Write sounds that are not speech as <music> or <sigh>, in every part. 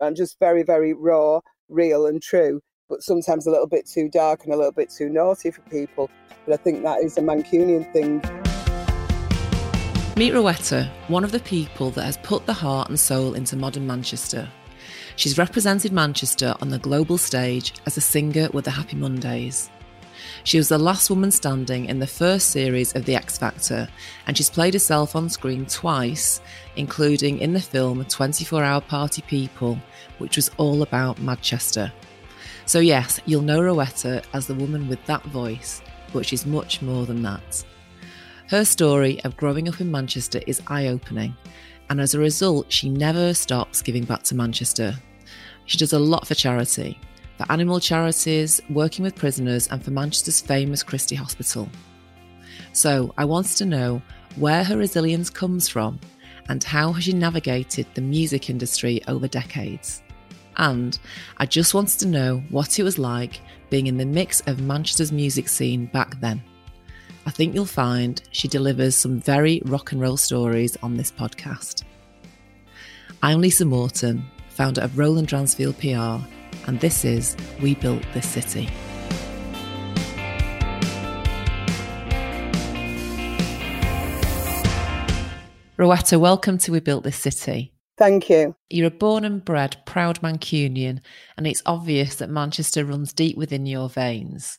I'm just very, very raw, real, and true, but sometimes a little bit too dark and a little bit too naughty for people. But I think that is a Mancunian thing. Meet Rowetta, one of the people that has put the heart and soul into modern Manchester. She's represented Manchester on the global stage as a singer with the Happy Mondays. She was the last woman standing in the first series of The X Factor, and she's played herself on screen twice, including in the film 24 Hour Party People, which was all about Manchester. So, yes, you'll know Rowetta as the woman with that voice, but she's much more than that. Her story of growing up in Manchester is eye opening, and as a result, she never stops giving back to Manchester. She does a lot for charity, for animal charities, working with prisoners, and for Manchester's famous Christie Hospital. So, I wanted to know where her resilience comes from and how has she navigated the music industry over decades. And I just wanted to know what it was like being in the mix of Manchester's music scene back then. I think you'll find she delivers some very rock and roll stories on this podcast. I'm Lisa Morton, founder of Roland Dransfield PR, and this is We Built This City. Rowetta, welcome to We Built This City. Thank you. You're a born and bred proud Mancunian, and it's obvious that Manchester runs deep within your veins.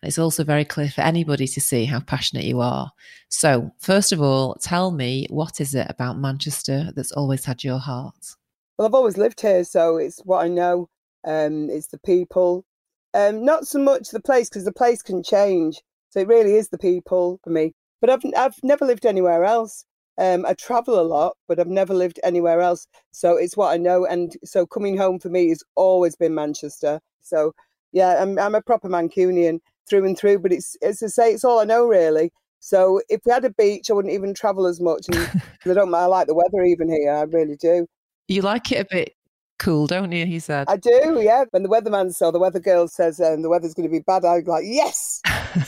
And it's also very clear for anybody to see how passionate you are. So, first of all, tell me what is it about Manchester that's always had your heart? Well, I've always lived here, so it's what I know. Um, it's the people. Um, not so much the place, because the place can change. So it really is the people for me. But I've I've never lived anywhere else. Um, I travel a lot, but I've never lived anywhere else. So it's what I know. And so coming home for me has always been Manchester. So yeah, I'm, I'm a proper Mancunian through and through. But it's as I say, it's all I know really. So if we had a beach, I wouldn't even travel as much. And <laughs> I don't. I like the weather even here. I really do. You like it a bit cool, don't you? He said. I do, yeah. When the weatherman saw the weather girl says um, the weather's going to be bad, I'm like, yes,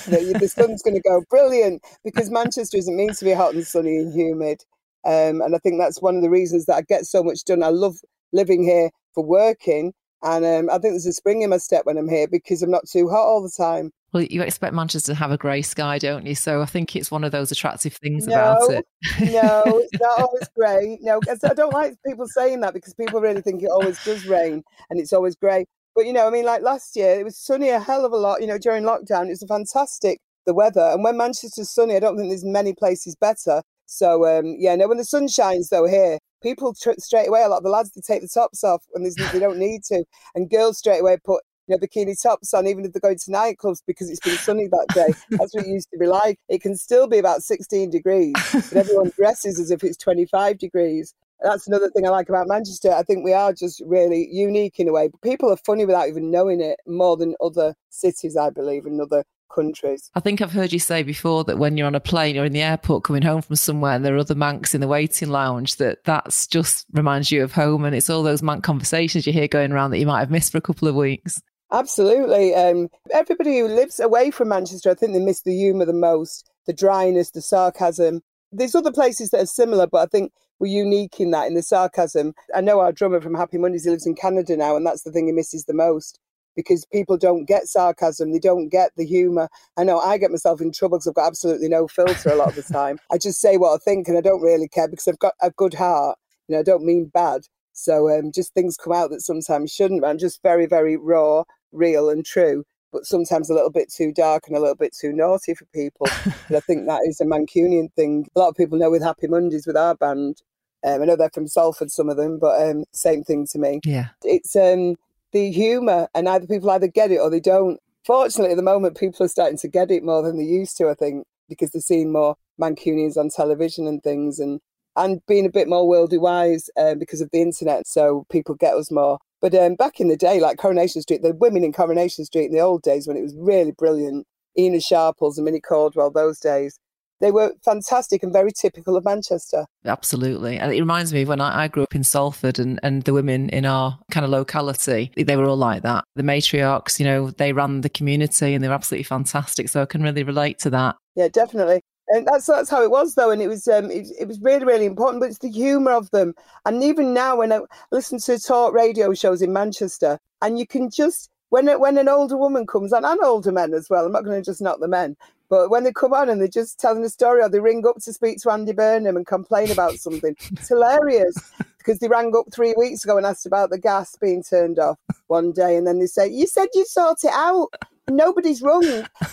the, the, <laughs> sun's going to go brilliant because Manchester isn't meant to be hot and sunny and humid. Um, and I think that's one of the reasons that I get so much done. I love living here for working. And um, I think there's a spring in my step when I'm here because I'm not too hot all the time. Well, you expect Manchester to have a grey sky, don't you? So I think it's one of those attractive things no, about it. no, <laughs> it's not always grey. No, I don't like people saying that because people really think it always does rain and it's always grey. But you know, I mean, like last year, it was sunny a hell of a lot. You know, during lockdown, it was fantastic the weather. And when Manchester's sunny, I don't think there's many places better. So um, yeah, no, when the sun shines though here, people tr- straight away. A lot of the lads they take the tops off when they don't need to, and girls straight away put you know, bikini tops on, even if they're going to nightclubs because it's been sunny that day. <laughs> That's what it used to be like. It can still be about 16 degrees, but everyone <laughs> dresses as if it's 25 degrees. That's another thing I like about Manchester. I think we are just really unique in a way. But people are funny without even knowing it more than other cities, I believe, and other countries. I think I've heard you say before that when you're on a plane or in the airport coming home from somewhere and there are other Mancs in the waiting lounge, that that's just reminds you of home. And it's all those Mancs conversations you hear going around that you might have missed for a couple of weeks. Absolutely. Um, everybody who lives away from Manchester, I think they miss the humour the most, the dryness, the sarcasm. There's other places that are similar, but I think we're unique in that, in the sarcasm. I know our drummer from Happy Mondays, he lives in Canada now, and that's the thing he misses the most because people don't get sarcasm, they don't get the humour. I know I get myself in trouble because I've got absolutely no filter a lot of the time. I just say what I think and I don't really care because I've got a good heart. You know, I don't mean bad. So um, just things come out that sometimes shouldn't. I'm just very, very raw real and true, but sometimes a little bit too dark and a little bit too naughty for people. but I think that is a Mancunian thing. A lot of people know with Happy Mondays with our band. Um, I know they're from Salford, some of them, but um, same thing to me. Yeah, it's um, the humour, and either people either get it or they don't. Fortunately, at the moment, people are starting to get it more than they used to. I think because they're seeing more Mancunians on television and things, and and being a bit more worldly wise uh, because of the internet. So people get us more. But um, back in the day, like Coronation Street, the women in Coronation Street in the old days when it was really brilliant, Ena Sharples and Minnie Caldwell, those days, they were fantastic and very typical of Manchester. Absolutely. And it reminds me of when I, I, grew up in Salford and, and the women in our kind of locality, they were all like that. The matriarchs, you know, they ran the community and they were absolutely fantastic. So I can really relate to that. Yeah, definitely. And that's that's how it was though, and it was um, it, it was really really important. But it's the humour of them, and even now when I listen to talk radio shows in Manchester, and you can just when when an older woman comes on, and older men as well. I'm not going to just knock the men, but when they come on and they're just telling a story, or they ring up to speak to Andy Burnham and complain about something, it's hilarious <laughs> because they rang up three weeks ago and asked about the gas being turned off one day, and then they say, "You said you'd sort it out." Nobody's wrong.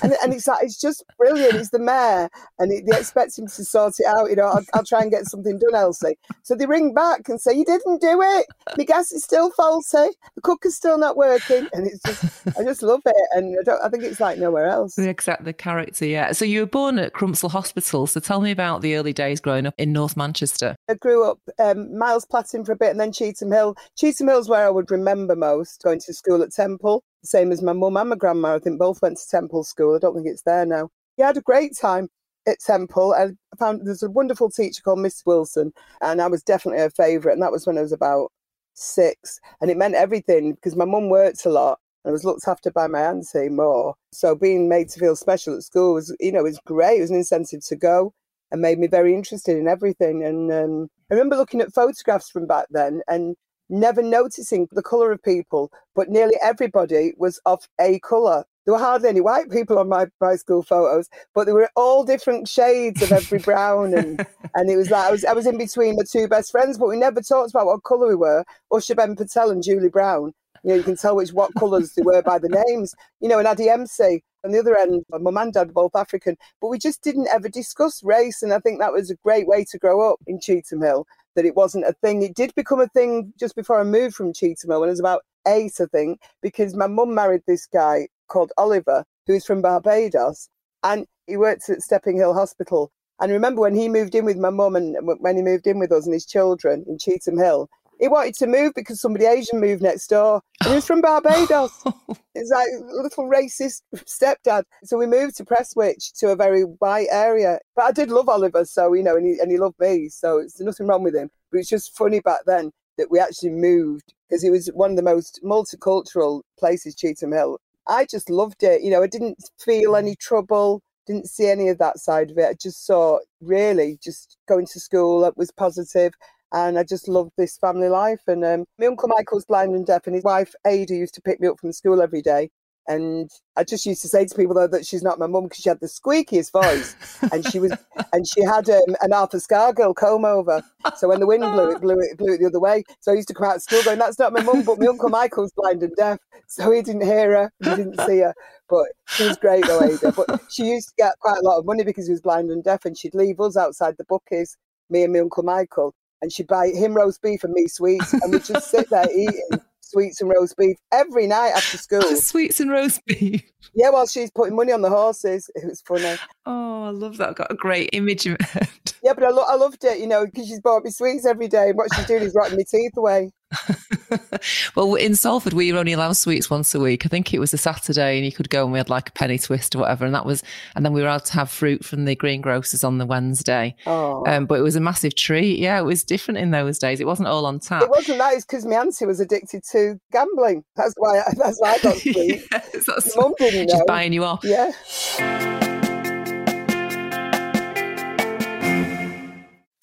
And, and it's like, it's just brilliant. He's the mayor and they expect him to sort it out. You know, I'll, I'll, try and get something done, Elsie. So they ring back and say, You didn't do it. The gas is still faulty. The cooker's still not working. And it's just, I just love it. And I, don't, I think it's like nowhere else. The exact the character, yeah. So you were born at Crumpsall Hospital. So tell me about the early days growing up in North Manchester. I grew up um, Miles Platting for a bit and then Cheetham Hill. Cheetham Hill's where I would remember most going to school at Temple same as my mum and my grandma. I think both went to Temple School. I don't think it's there now. He had a great time at Temple. And I found there's a wonderful teacher called Miss Wilson, and I was definitely her favourite. And that was when I was about six, and it meant everything because my mum worked a lot. and I was looked after by my auntie more. So being made to feel special at school was, you know, was great. It was an incentive to go and made me very interested in everything. And um, I remember looking at photographs from back then and never noticing the colour of people, but nearly everybody was of a colour. There were hardly any white people on my, my school photos, but they were all different shades of every brown. And, <laughs> and it was like I was, I was in between my two best friends, but we never talked about what colour we were. Usha Ben Patel and Julie Brown. You know, you can tell which what colours they were by the names. You know, and Addie MC on the other end, my mum and dad were both African, but we just didn't ever discuss race. And I think that was a great way to grow up in Cheetham Hill that it wasn't a thing. It did become a thing just before I moved from Cheetham when I was about eight, I think, because my mum married this guy called Oliver, who's from Barbados, and he worked at Stepping Hill Hospital. And remember when he moved in with my mum and when he moved in with us and his children in Cheetham Hill, he wanted to move because somebody Asian moved next door. And he was from Barbados. <laughs> Oh. it's like a little racist stepdad. So we moved to Prestwich to a very white area. But I did love Oliver, so you know, and he, and he loved me. So it's nothing wrong with him. But it's just funny back then that we actually moved because it was one of the most multicultural places, Cheetham Hill. I just loved it. You know, I didn't feel any trouble didn't see any of that side of it. I just saw really just going to school that was positive and I just loved this family life. And um, my uncle Michael's blind and deaf, and his wife Ada used to pick me up from school every day. And I just used to say to people though that she's not my mum because she had the squeakiest voice, <laughs> and she was, and she had um, an Arthur Scargill comb over. So when the wind blew, it blew it blew it the other way. So I used to come out of school going, "That's not my mum," but my uncle Michael's blind and deaf, so he didn't hear her, he didn't <laughs> see her. But she was great though, Ada. But she used to get quite a lot of money because he was blind and deaf, and she'd leave us outside the bookies, me and my uncle Michael, and she'd buy him roast beef and me sweets, and we'd just sit there eating sweets and roast beef every night after <laughs> school. sweets and roast beef. Yeah, while she's putting money on the horses. It was funny. Oh, I love that. I've got a great image of it. Yeah, but I, lo- I loved it, you know, because she's bought me sweets every day. And what she's doing is rotting my teeth away. <laughs> well, in Salford, we were only allowed sweets once a week. I think it was a Saturday, and you could go and we had like a penny twist or whatever, and that was. And then we were allowed to have fruit from the greengrocers on the Wednesday. Oh. Um, but it was a massive treat. Yeah, it was different in those days. It wasn't all on tap. It wasn't that. It's because my auntie was addicted to gambling. That's why. <laughs> That's why I got <laughs> sweets. yes, Mum didn't know. Just buying you off. Yeah.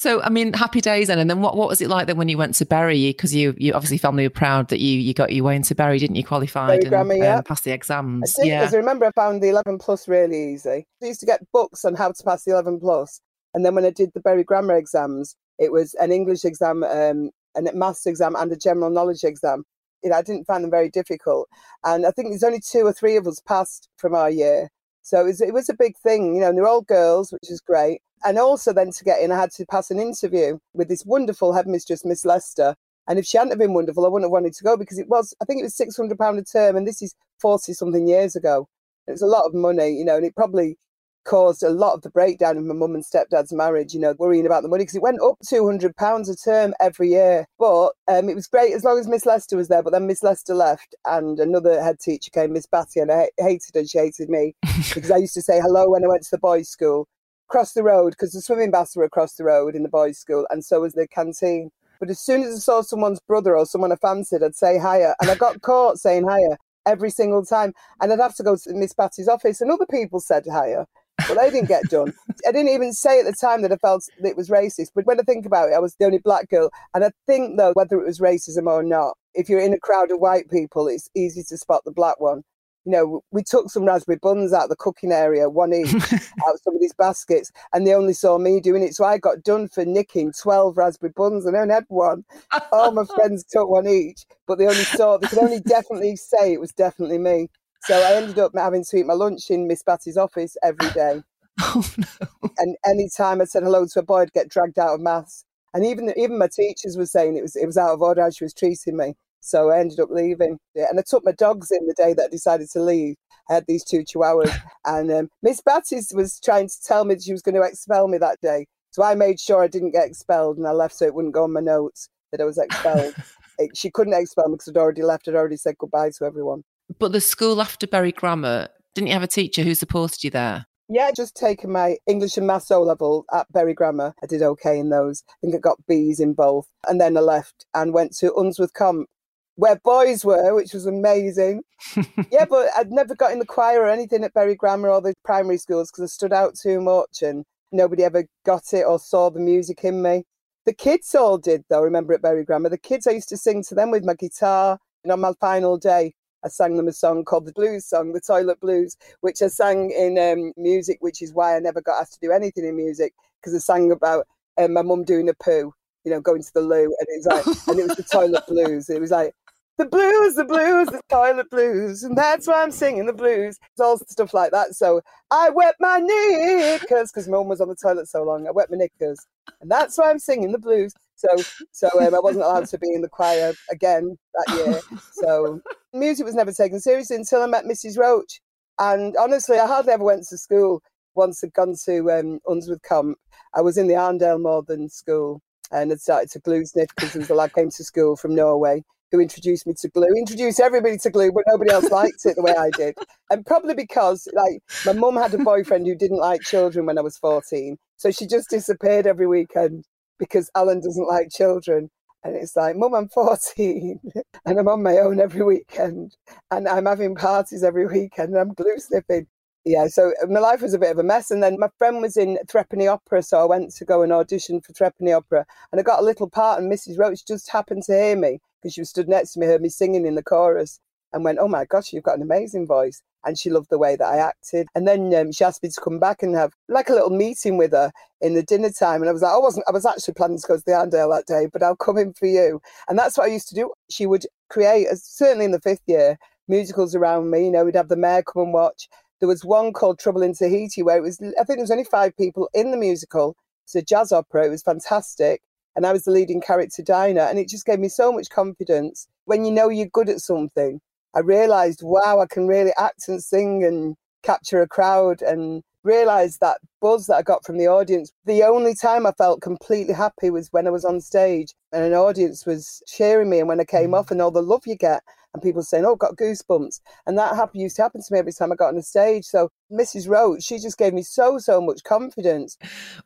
So, I mean, happy days then. And then what, what was it like then when you went to Bury? Because you, you obviously family were proud that you, you got your way into Bury, didn't you? Qualified Bury and grammar, yeah. Um, passed the exams. I did, yeah. Because I remember I found the 11 plus really easy. I used to get books on how to pass the 11 plus. And then when I did the Bury grammar exams, it was an English exam, um, a maths exam, and a general knowledge exam. You know, I didn't find them very difficult. And I think there's only two or three of us passed from our year. So it was, it was a big thing, you know, and they're all girls, which is great. And also then to get in, I had to pass an interview with this wonderful headmistress, Miss Lester. And if she hadn't have been wonderful, I wouldn't have wanted to go because it was, I think it was £600 a term. And this is 40 something years ago. It was a lot of money, you know, and it probably caused a lot of the breakdown in my mum and stepdad's marriage, you know, worrying about the money because it went up £200 a term every year. But um, it was great as long as Miss Lester was there. But then Miss Lester left and another head teacher came, Miss Batty, and I hated her. She hated me <laughs> because I used to say hello when I went to the boys' school across the road because the swimming baths were across the road in the boys' school, and so was the canteen. But as soon as I saw someone's brother or someone I fancied, I'd say hiya, and I got caught saying hiya every single time, and I'd have to go to Miss Batty's office, and other people said hiya. Well, they didn't get done. I didn't even say at the time that I felt that it was racist. But when I think about it, I was the only black girl. And I think, though, whether it was racism or not, if you're in a crowd of white people, it's easy to spot the black one. You know, we took some raspberry buns out of the cooking area, one each, <laughs> out of somebody's baskets, and they only saw me doing it. So I got done for nicking 12 raspberry buns and I only had one. All my <laughs> friends took one each, but they only saw, they could only <laughs> definitely say it was definitely me. So I ended up having to eat my lunch in Miss Batty's office every day. Oh no. And any time I said hello to a boy, I'd get dragged out of maths. And even even my teachers were saying it was it was out of order how she was treating me. So I ended up leaving. Yeah, and I took my dogs in the day that I decided to leave. I had these two chihuahuas, <laughs> and um, Miss Batty's was trying to tell me that she was going to expel me that day. So I made sure I didn't get expelled, and I left so it wouldn't go on my notes that I was expelled. <laughs> it, she couldn't expel me because I'd already left. I'd already said goodbye to everyone. But the school after Bury Grammar, didn't you have a teacher who supported you there? Yeah, just taking my English and Maths O level at Bury Grammar. I did okay in those. I think I got B's in both. And then I left and went to Unsworth Comp, where boys were, which was amazing. <laughs> yeah, but I'd never got in the choir or anything at Bury Grammar or the primary schools because I stood out too much and nobody ever got it or saw the music in me. The kids all did, though, remember at Bury Grammar. The kids, I used to sing to them with my guitar. And on my final day, I sang them a song called the Blues Song, the Toilet Blues, which I sang in um, music, which is why I never got asked to do anything in music because I sang about um, my mum doing a poo, you know, going to the loo, and it was like, and it was the toilet blues. It was like the blues, the blues, the toilet blues, and that's why I'm singing the blues. It's all stuff like that. So I wet my knickers because mum was on the toilet so long. I wet my knickers, and that's why I'm singing the blues. So, so um, I wasn't allowed to be in the choir again that year. So, music was never taken seriously until I met Mrs. Roach. And honestly, I hardly ever went to school. Once I'd gone to um, Unsworth Comp, I was in the Arndale Northern School and had started to glue sniff because there was a lad came to school from Norway who introduced me to glue, introduced everybody to glue, but nobody else liked it the way I did. And probably because like my mum had a boyfriend who didn't like children when I was 14. So she just disappeared every weekend because Alan doesn't like children. And it's like, Mum, I'm 14 <laughs> and I'm on my own every weekend and I'm having parties every weekend and I'm glue sniffing. Yeah, so uh, my life was a bit of a mess. And then my friend was in Threepenny Opera, so I went to go and audition for Threepenny Opera. And I got a little part, and Mrs. Roach just happened to hear me because she was stood next to me, heard me singing in the chorus, and went, Oh my gosh, you've got an amazing voice and she loved the way that I acted. And then um, she asked me to come back and have like a little meeting with her in the dinner time. And I was like, I wasn't, I was actually planning to go to the Arndale that day, but I'll come in for you. And that's what I used to do. She would create, certainly in the fifth year, musicals around me. You know, we'd have the mayor come and watch. There was one called Trouble in Tahiti where it was, I think there was only five people in the musical. It's a jazz opera. It was fantastic. And I was the leading character, Dinah. And it just gave me so much confidence when you know you're good at something I realized, wow, I can really act and sing and capture a crowd and realized that buzz that I got from the audience. The only time I felt completely happy was when I was on stage and an audience was cheering me. And when I came mm. off and all the love you get and people saying, oh, got goosebumps. And that happened, used to happen to me every time I got on the stage. So Mrs. Roach, she just gave me so, so much confidence.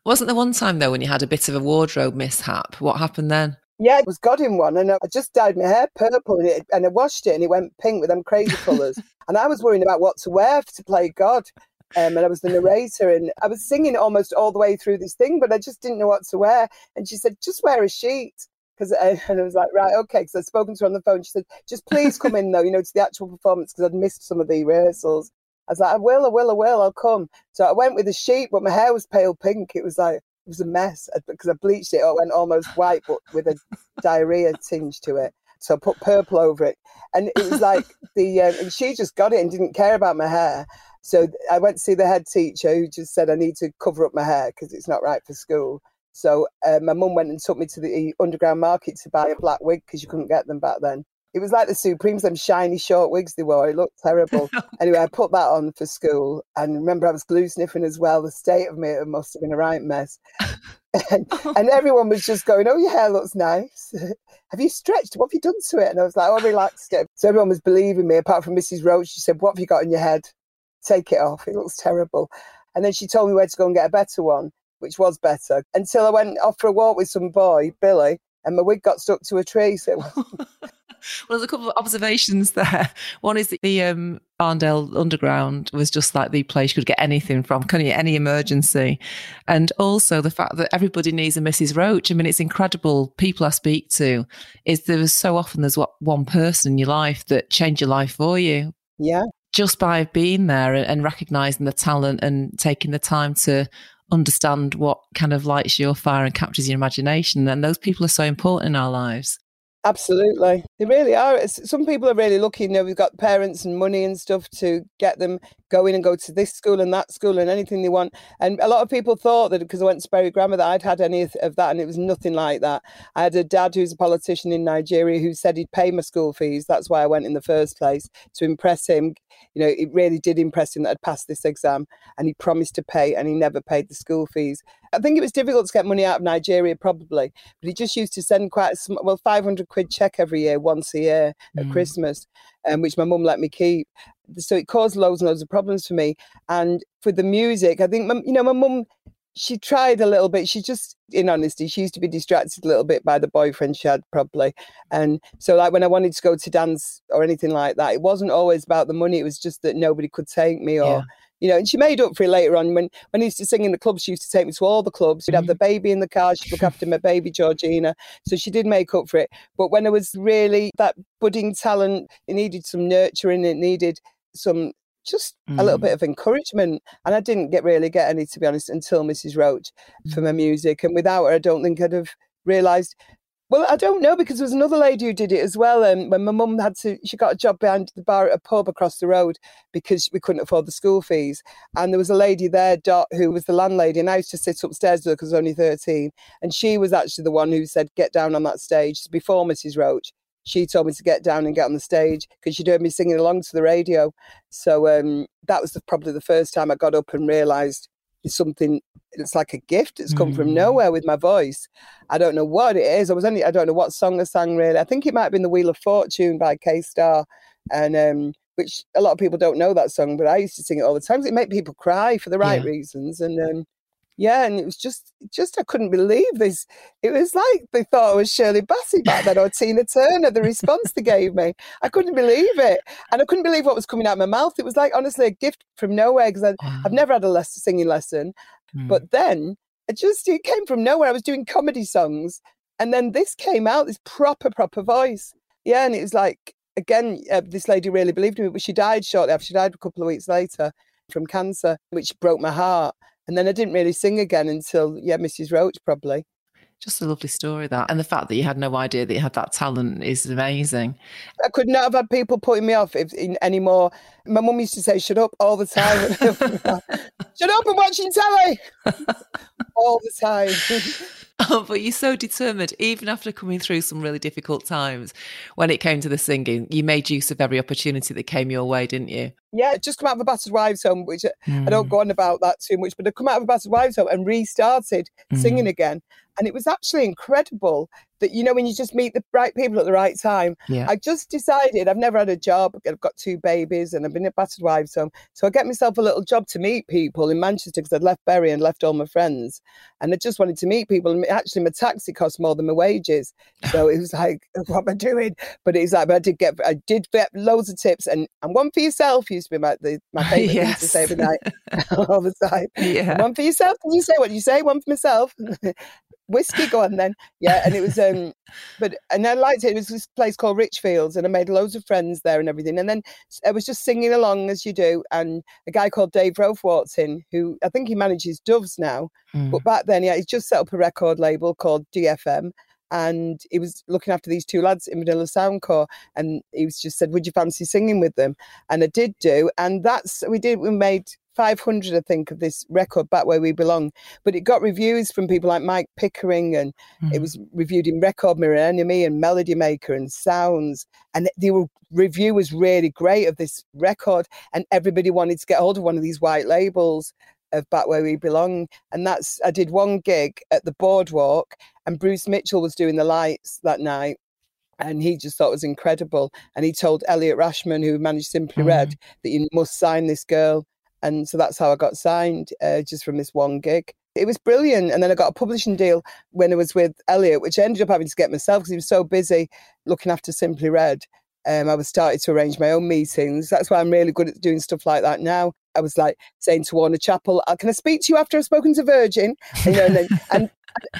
Wasn't there one time though when you had a bit of a wardrobe mishap? What happened then? Yeah, it was God in one. And I just dyed my hair purple and, it, and I washed it and it went pink with them crazy colours. <laughs> and I was worrying about what to wear to play God. Um, and I was the narrator and I was singing almost all the way through this thing, but I just didn't know what to wear. And she said, just wear a sheet. Cause, uh, <laughs> and I was like, right, okay. Because I'd spoken to her on the phone. She said, just please come in though, you know, to the actual performance because I'd missed some of the rehearsals. I was like, I will, I will, I will, I'll come. So I went with a sheet, but my hair was pale pink. It was like, it was a mess because I bleached it. It went almost white, but with a diarrhea tinge to it. So I put purple over it, and it was like <laughs> the um, and she just got it and didn't care about my hair. So I went to see the head teacher who just said I need to cover up my hair because it's not right for school. So uh, my mum went and took me to the underground market to buy a black wig because you couldn't get them back then. It was like the Supremes, them shiny short wigs they wore. It looked terrible. <laughs> anyway, I put that on for school. And remember, I was glue sniffing as well. The state of me it must have been a right mess. <laughs> and, <laughs> and, everyone was just going, Oh, your hair looks nice. have you stretched? What have you done to it? And I was like, Oh, I relaxed it. So everyone was believing me, apart from Mrs. Roach. She said, What have you got in your head? Take it off. It looks terrible. And then she told me where to go and get a better one, which was better. Until I went off for a walk with some boy, Billy, and my wig got stuck to a tree. So <laughs> well, there's a couple of observations there. One is that the um, Arndale Underground was just like the place you could get anything from, kind of any emergency. And also the fact that everybody needs a Mrs. Roach. I mean, it's incredible. People I speak to is there's so often there's what one person in your life that changed your life for you. Yeah. Just by being there and, and recognizing the talent and taking the time to understand what kind of lights your fire and captures your imagination. And those people are so important in our lives. Absolutely. They really are. Some people are really lucky. You know, we've got parents and money and stuff to get them going and go to this school and that school and anything they want. And a lot of people thought that because I went to Bury Grammar that I'd had any of that, and it was nothing like that. I had a dad who's a politician in Nigeria who said he'd pay my school fees. That's why I went in the first place to impress him. You know, it really did impress him that I'd passed this exam, and he promised to pay, and he never paid the school fees. I think it was difficult to get money out of Nigeria, probably, but he just used to send quite a small, well, 500 quid check every year, once a year at mm. Christmas, um, which my mum let me keep. So it caused loads and loads of problems for me. And for the music, I think, my, you know, my mum, she tried a little bit. She just, in honesty, she used to be distracted a little bit by the boyfriend she had, probably. And so, like, when I wanted to go to dance or anything like that, it wasn't always about the money. It was just that nobody could take me or. Yeah you know, and she made up for it later on when when he used to sing in the clubs. She used to take me to all the clubs. She'd have the mm-hmm. baby in the car. She'd look after my baby Georgina, so she did make up for it. But when it was really that budding talent, it needed some nurturing. It needed some just mm. a little mm. bit of encouragement. And I didn't get really get any, to be honest, until Mrs. Roach for my music. And without her, I don't think I'd have realised well, I don't know because there was another lady who did it as well. And um, when my mum had to, she got a job behind the bar at a pub across the road because we couldn't afford the school fees. And there was a lady there, Dot, who was the landlady, and I used to sit upstairs with her because I was only thirteen. And she was actually the one who said, "Get down on that stage." Before Mrs. Roach, she told me to get down and get on the stage because she'd heard me singing along to the radio. So um, that was the, probably the first time I got up and realised it's something it's like a gift it's come mm. from nowhere with my voice i don't know what it is i was only i don't know what song i sang really i think it might have been the wheel of fortune by Kay Starr and um which a lot of people don't know that song but i used to sing it all the time it made people cry for the right yeah. reasons and um yeah, and it was just, just I couldn't believe this. It was like they thought I was Shirley Bassey back then or Tina Turner. The response they gave me, I couldn't believe it, and I couldn't believe what was coming out of my mouth. It was like honestly a gift from nowhere because wow. I've never had a lesson, singing lesson, mm. but then it just it came from nowhere. I was doing comedy songs, and then this came out, this proper, proper voice. Yeah, and it was like again, uh, this lady really believed in me, but she died shortly after. She died a couple of weeks later from cancer, which broke my heart. And then I didn't really sing again until, yeah, Mrs. Roach probably. Just a lovely story, that. And the fact that you had no idea that you had that talent is amazing. I could not have had people putting me off if, in, anymore. My mum used to say, shut up all the time. <laughs> shut up, I'm watching telly <laughs> all the time. <laughs> Oh, but you're so determined, even after coming through some really difficult times. When it came to the singing, you made use of every opportunity that came your way, didn't you? Yeah, just come out of a battered wives home, which mm. I don't hmm. go on about that too much, but I come out of a battered wives home and restarted mm. singing again. And it was actually incredible that, you know, when you just meet the right people at the right time. Yeah. I just decided I've never had a job. I've got two babies and I've been a battered wives home. So I get myself a little job to meet people in Manchester because I'd left Bury and left all my friends. And I just wanted to meet people. And actually, my taxi cost more than my wages. So it was like, <laughs> what am I doing? But it's like, but I did get, I did get loads of tips. And, and one for yourself used to be my, the, my <laughs> favourite yes. thing to say every night, <laughs> all the time. Yeah. One for yourself. Can you say what you say? One for myself whiskey go on then yeah and it was um but and i liked it it was this place called richfields and i made loads of friends there and everything and then i was just singing along as you do and a guy called dave rofe walked in who i think he manages doves now mm. but back then yeah he's just set up a record label called dfm and he was looking after these two lads in Vanilla Sound Corp, and he was just said, "Would you fancy singing with them?" And I did do, and that's we did. We made 500, I think, of this record, Back Where We Belong. But it got reviews from people like Mike Pickering, and mm. it was reviewed in Record Mirror NME and Melody Maker and Sounds. And the review was really great of this record, and everybody wanted to get hold of one of these white labels of Back Where We Belong. And that's, I did one gig at the Boardwalk, and Bruce Mitchell was doing the lights that night and he just thought it was incredible. And he told Elliot Rashman, who managed Simply mm. Red, that you must sign this girl and so that's how I got signed, uh, just from this one gig. it was brilliant. And then I got a publishing deal when I was with Elliot, which I ended up having to get myself because he was so busy looking after Simply Red. Um, I was starting to arrange my own meetings. That's why I'm really good at doing stuff like that now. I was like saying to Warner Chappell, uh, "Can I speak to you after I've spoken to Virgin?" You know, and, then, and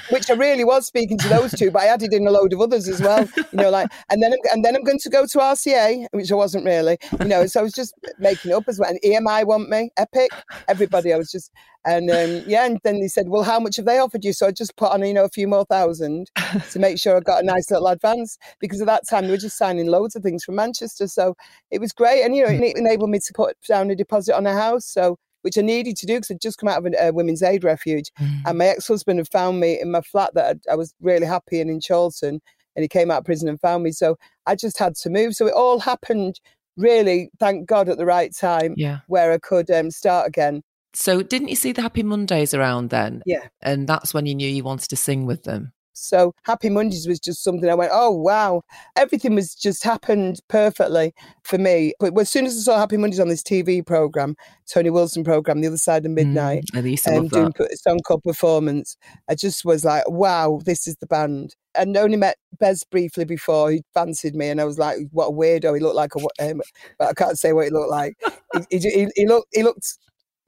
which I really was speaking to those two, but I added in a load of others as well. You know, like <laughs> and then I'm, and then I'm going to go to RCA, which I wasn't really. You know, so I was just making up as well. And EMI want me, Epic, everybody. I was just and um, yeah, and then they said, "Well, how much have they offered you?" So I just put on, you know, a few more thousand to make sure I got a nice little advance because at that time they were just signing loads of things from Manchester. So it was great, and you know, it <laughs> enabled me to put down a deposit on a house. So which I needed to do because I'd just come out of a, a women's aid refuge. Mm. And my ex husband had found me in my flat that I, I was really happy in in Chorlton. And he came out of prison and found me. So I just had to move. So it all happened really, thank God, at the right time yeah. where I could um, start again. So didn't you see the Happy Mondays around then? Yeah. And that's when you knew you wanted to sing with them? So Happy Mondays was just something I went, oh wow, everything was just happened perfectly for me. But as soon as I saw Happy Mondays on this TV program, Tony Wilson program, The Other Side of Midnight, mm, um, doing a song called Performance, I just was like, wow, this is the band. I'd only met Bez briefly before. He fancied me, and I was like, "What a weirdo!" He looked like a, um, but I can't say what he looked like. he, he, he, looked, he looked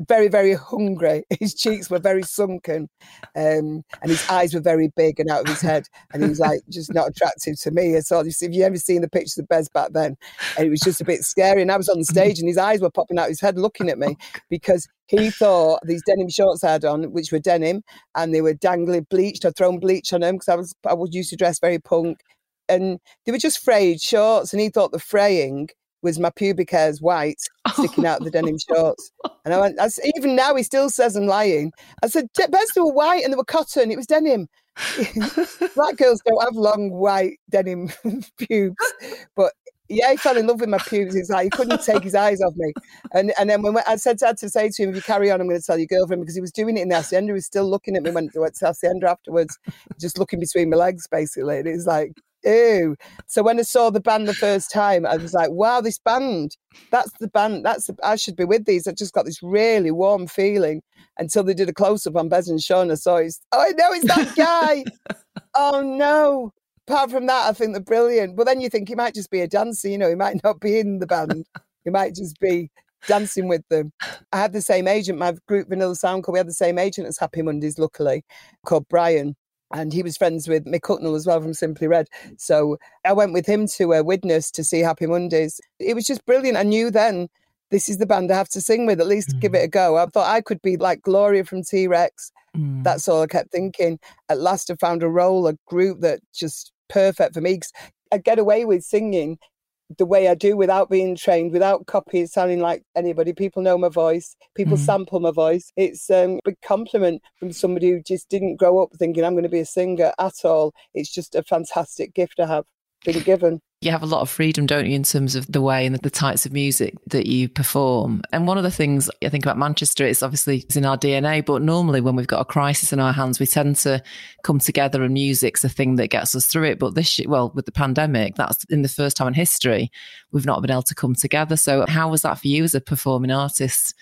very, very hungry. <laughs> His cheeks were very sunken, um, and his eyes were very big and out of his head. And he was like just not attractive to me at all. If you ever seen the pictures of Bez back then, and it was just a bit scary. And I was on the stage, and his eyes were popping out his head, looking at me <laughs> because he thought these denim shorts I had on, which were denim, and they were dangling bleached. I'd thrown bleach on them because I was I was used to dress very punk, and they were just frayed shorts. And he thought the fraying was my pubic hairs white <laughs> oh. sticking out of the denim shorts. And I went, I, even now he still says I'm lying. I said, Bez they were white and they were cotton. It was denim. <laughs> Black girls don't have long white denim <laughs> pubes. But yeah, he fell in love with my pubes. He's like, he couldn't take his eyes off me. And and then when I said I had to say to him, if you carry on, I'm going to tell your girlfriend because he was doing it in the hacienda. He was still looking at me when I went to hacienda afterwards, just looking between my legs, basically. And he's like, ew. So when I saw the band the first time, I was like, wow, this band, that's the band, that's the, I should be with these. I just got this really warm feeling until they did a close up on Bez and Sean. I saw his, oh, I know it's that guy. <laughs> oh no. Apart from that, I think they're brilliant. But then you think he might just be a dancer, you know, he might not be in the band. he might just be dancing with them. I had the same agent, my group Vanilla Sound we had the same agent as Happy Mondays, luckily, called Brian and he was friends with Mick Hucknall as well from Simply Red. So I went with him to a Widnes to see Happy Mondays. It was just brilliant. I knew then this is the band I have to sing with, at least mm. give it a go. I thought I could be like Gloria from T Rex. Mm. That's all I kept thinking. At last, I found a role, a group that just perfect for me. I get away with singing the way I do without being trained, without copies sounding like anybody. People know my voice. People mm sample my voice. It's um, a big compliment from somebody who just didn't grow up thinking I'm going to be a singer at all. It's just a fantastic gift I have been given you have a lot of freedom, don't you, in terms of the way and the types of music that you perform. And one of the things I think about Manchester is obviously it's in our DNA, but normally when we've got a crisis in our hands, we tend to come together and music's the thing that gets us through it. But this, well, with the pandemic, that's in the first time in history, we've not been able to come together. So how was that for you as a performing artist?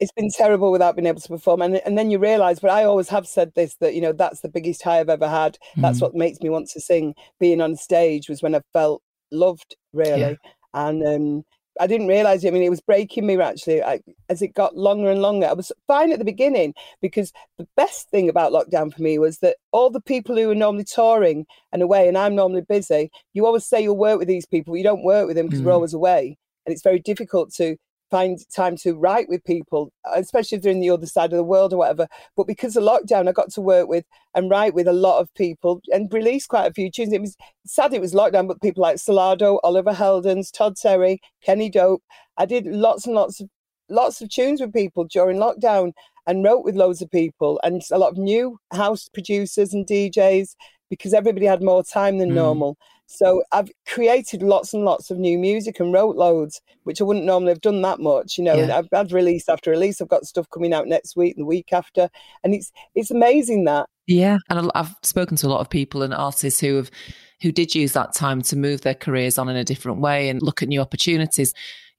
It's been terrible without being able to perform and, and then you realize but i always have said this that you know that's the biggest high i've ever had that's mm. what makes me want to sing being on stage was when i felt loved really. Yeah. And um, I didn't realize. it. I mean, it was breaking me actually I, as it got longer and longer. I was fine at the beginning because the best thing about lockdown for me was that all the people who are normally touring and away, and I'm normally busy. You always say you'll work with these people, you don't work with them because mm. we're always away, and it's very difficult to find time to write with people, especially if they're in the other side of the world or whatever. But because of lockdown, I got to work with and write with a lot of people and release quite a few tunes. It was sad it was lockdown, but people like Solardo, Oliver Heldens, Todd Terry, Kenny Dope. I did lots and lots of lots of tunes with people during lockdown and wrote with loads of people and a lot of new house producers and DJs because everybody had more time than mm. normal. So I've created lots and lots of new music and wrote loads, which I wouldn't normally have done that much. You know, yeah. I've had release after release. I've got stuff coming out next week and the week after, and it's it's amazing that. Yeah, and I've spoken to a lot of people and artists who have who did use that time to move their careers on in a different way and look at new opportunities.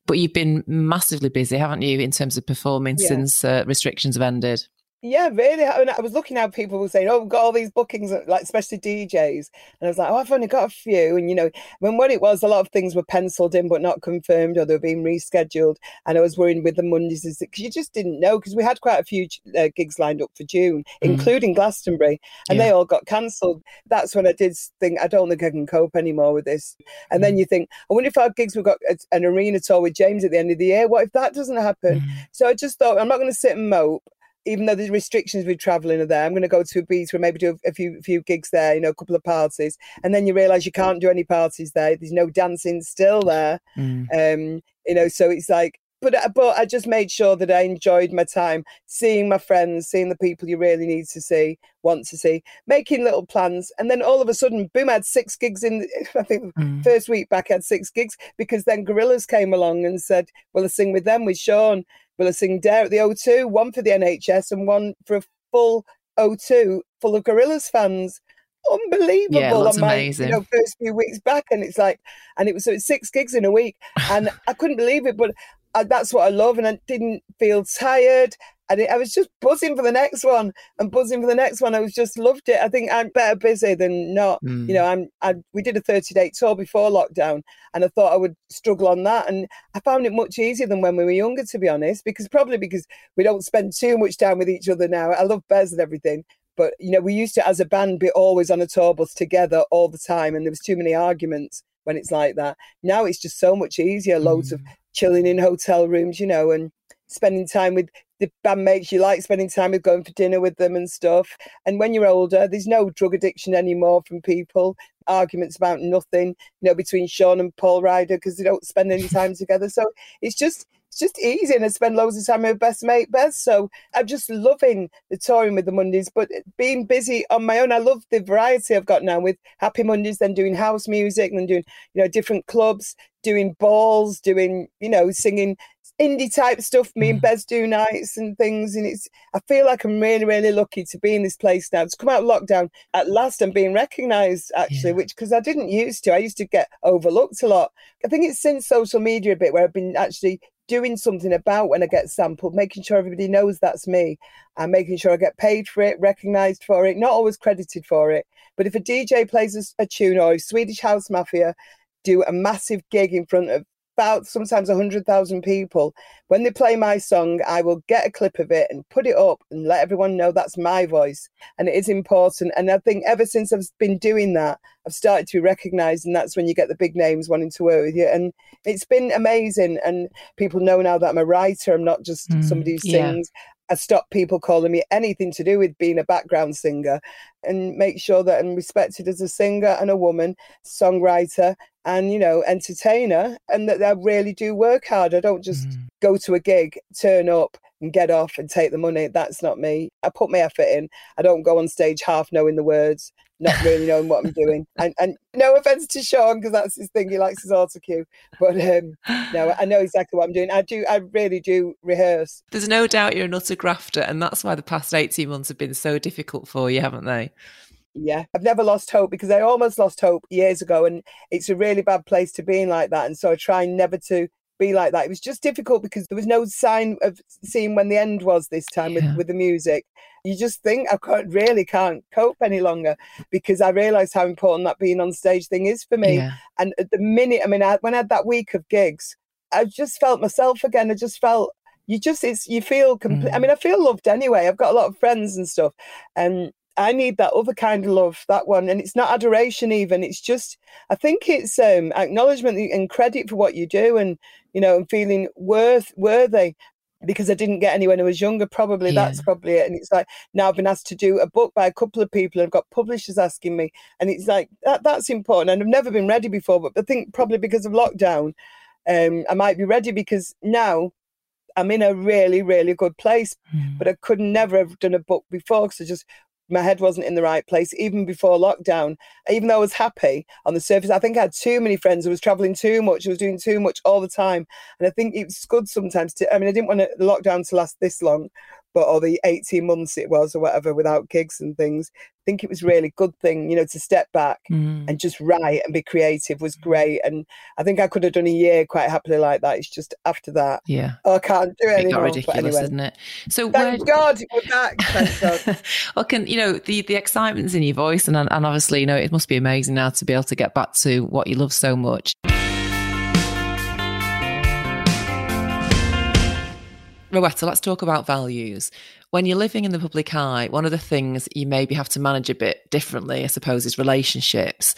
But you've been massively busy, haven't you, in terms of performing yeah. since uh, restrictions have ended? Yeah, really. I, mean, I was looking how people were saying, "Oh, we've got all these bookings, like especially DJs," and I was like, "Oh, I've only got a few." And you know, when what it was, a lot of things were penciled in but not confirmed, or they were being rescheduled. And I was worrying with the Mondays because you just didn't know because we had quite a few uh, gigs lined up for June, mm. including Glastonbury, and yeah. they all got cancelled. That's when I did think I don't think I can cope anymore with this. And mm. then you think, I wonder if our gigs we've got an arena tour with James at the end of the year. What if that doesn't happen? Mm. So I just thought I'm not going to sit and mope even though the restrictions with traveling are there, I'm going to go to a beach where maybe do a, few few gigs there, you know, a couple of parties, and then you realise you can't do any parties there. There's no dancing still there, mm. um, you know. So it's like, but uh, but I just made sure that I enjoyed my time, seeing my friends, seeing the people you really need to see, want to see, making little plans, and then all of a sudden, boom! I had six gigs in. <laughs> I think mm. first week back, I had six gigs because then Gorillaz came along and said, "Well, I sing with them with Sean." Will I sing Dare at the O2, one for the NHS and one for a full O2 full of Gorillaz fans. Unbelievable yeah, on my amazing. You know, first few weeks back, and it's like, and it was so it's six gigs in a week, and <laughs> I couldn't believe it, but I, that's what I love, and I didn't feel tired and I was just buzzing for the next one and buzzing for the next one. I was just loved it. I think I'm better busy than not. Mm. You know, I'm. I, we did a 30 day tour before lockdown, and I thought I would struggle on that, and I found it much easier than when we were younger, to be honest. Because probably because we don't spend too much time with each other now. I love Bez and everything, but you know, we used to as a band be always on a tour bus together all the time, and there was too many arguments when it's like that. Now it's just so much easier. Loads mm. of chilling in hotel rooms, you know, and spending time with the bandmates you like spending time with, going for dinner with them and stuff. And when you're older, there's no drug addiction anymore from people. Arguments about nothing, you know, between Sean and Paul Ryder because they don't spend any time together. So it's just it's just easy and I spend loads of time with best mate Bez. So I'm just loving the touring with the Mondays, but being busy on my own. I love the variety I've got now with Happy Mondays, then doing house music, and doing, you know, different clubs, doing balls, doing, you know, singing indie type stuff. Me and mm. Bez do nights and things, and it's. I feel like I'm really, really lucky to be in this place now. To come out of lockdown at last and being recognised, actually, yeah. which because I didn't used to. I used to get overlooked a lot. I think it's since social media a bit where I've been actually doing something about when I get sampled, making sure everybody knows that's me, and making sure I get paid for it, recognised for it, not always credited for it. But if a DJ plays a, a tune or Swedish House Mafia do a massive gig in front of about sometimes 100,000 people. When they play my song, I will get a clip of it and put it up and let everyone know that's my voice. And it is important. And I think ever since I've been doing that, I've started to be recognized. And that's when you get the big names wanting to work with you. And it's been amazing. And people know now that I'm a writer, I'm not just mm, somebody who sings. Yeah. I stop people calling me anything to do with being a background singer and make sure that I'm respected as a singer and a woman, songwriter, and you know entertainer and that I really do work hard. I don't just mm. go to a gig, turn up and get off and take the money. That's not me. I put my effort in. I don't go on stage half knowing the words, not really knowing what I'm doing. <laughs> And, and no offense to Sean because that's his thing. He likes his auto cue, but um, no, I know exactly what I'm doing. I do. I really do rehearse. There's no doubt you're an utter grafter, and that's why the past 18 months have been so difficult for you, haven't they? yeah i've never lost hope because i almost lost hope years ago and it's a really bad place to be in like that and so i try never to be like that it was just difficult because there was no sign of seeing when the end was this time yeah. with, with the music you just think i can't really can't cope any longer because i realized how important that being on stage thing is for me yeah. and at the minute i mean I, when i had that week of gigs i just felt myself again i just felt you just it's you feel complete mm. i mean i feel loved anyway i've got a lot of friends and stuff and I need that other kind of love, that one. And it's not adoration even. It's just I think it's um acknowledgement and credit for what you do and you know, and feeling worth worthy because I didn't get any when I was younger. Probably yeah. that's probably it. And it's like now I've been asked to do a book by a couple of people and I've got publishers asking me. And it's like that that's important. And I've never been ready before, but I think probably because of lockdown, um, I might be ready because now I'm in a really, really good place. Mm. But I could never have done a book before because I just my head wasn't in the right place even before lockdown. Even though I was happy on the surface, I think I had too many friends. I was traveling too much. I was doing too much all the time. And I think it's good sometimes to, I mean, I didn't want the lockdown to last this long, but or the 18 months it was or whatever without gigs and things I think it was really good thing you know to step back mm. and just write and be creative was great and I think I could have done a year quite happily like that it's just after that yeah oh, I can't do it, it anymore got ridiculous anyway. isn't it so thank where... God we're back <laughs> thank God well can you know the the excitement's in your voice and and obviously you know it must be amazing now to be able to get back to what you love so much Rowetta, let's talk about values. When you're living in the public eye, one of the things you maybe have to manage a bit differently, I suppose, is relationships.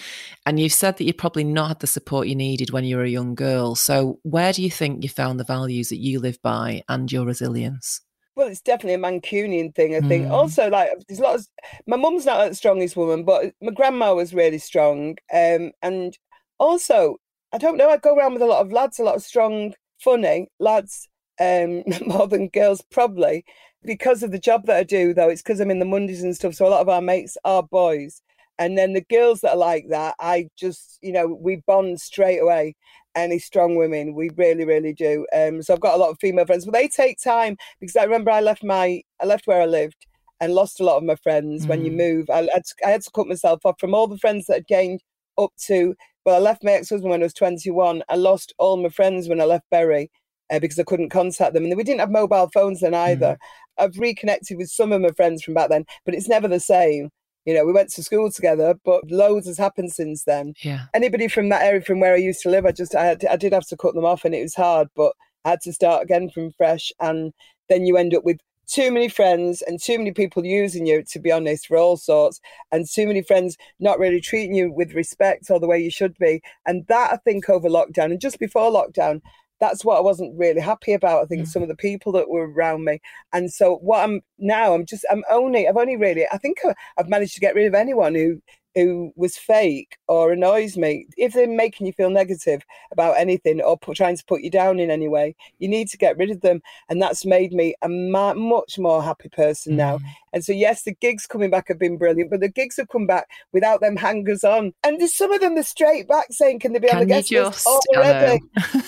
And you've said that you probably not had the support you needed when you were a young girl. So, where do you think you found the values that you live by and your resilience? Well, it's definitely a Mancunian thing, I think. Mm. Also, like, there's a lot of. My mum's not the strongest woman, but my grandma was really strong. Um, and also, I don't know, I go around with a lot of lads, a lot of strong, funny lads um, <laughs> more than girls probably because of the job that I do. Though it's because I'm in the Mondays and stuff, so a lot of our mates are boys, and then the girls that are like that, I just you know we bond straight away. Any strong women, we really, really do. Um, so I've got a lot of female friends, but they take time because I remember I left my I left where I lived and lost a lot of my friends. Mm. When you mm. move, I, I, I had to cut myself off from all the friends that had gained up to. Well, I left my ex-husband when I was 21. I lost all my friends when I left Bury uh, because I couldn't contact them. And we didn't have mobile phones then either. Mm. I've reconnected with some of my friends from back then, but it's never the same. You know, we went to school together, but loads has happened since then. Yeah. Anybody from that area, from where I used to live, I just, I, had, I did have to cut them off and it was hard, but I had to start again from fresh. And then you end up with too many friends and too many people using you, to be honest, for all sorts, and too many friends not really treating you with respect or the way you should be. And that, I think, over lockdown and just before lockdown, that's what I wasn't really happy about. I think mm. some of the people that were around me. And so what I'm now, I'm just, I'm only, I've only really, I think I've managed to get rid of anyone who who was fake or annoys me, if they're making you feel negative about anything or put, trying to put you down in any way, you need to get rid of them. And that's made me a ma- much more happy person now. Mm. And so, yes, the gigs coming back have been brilliant, but the gigs have come back without them hangers on. And there's some of them are straight back saying, Can they be Can on the guest list already?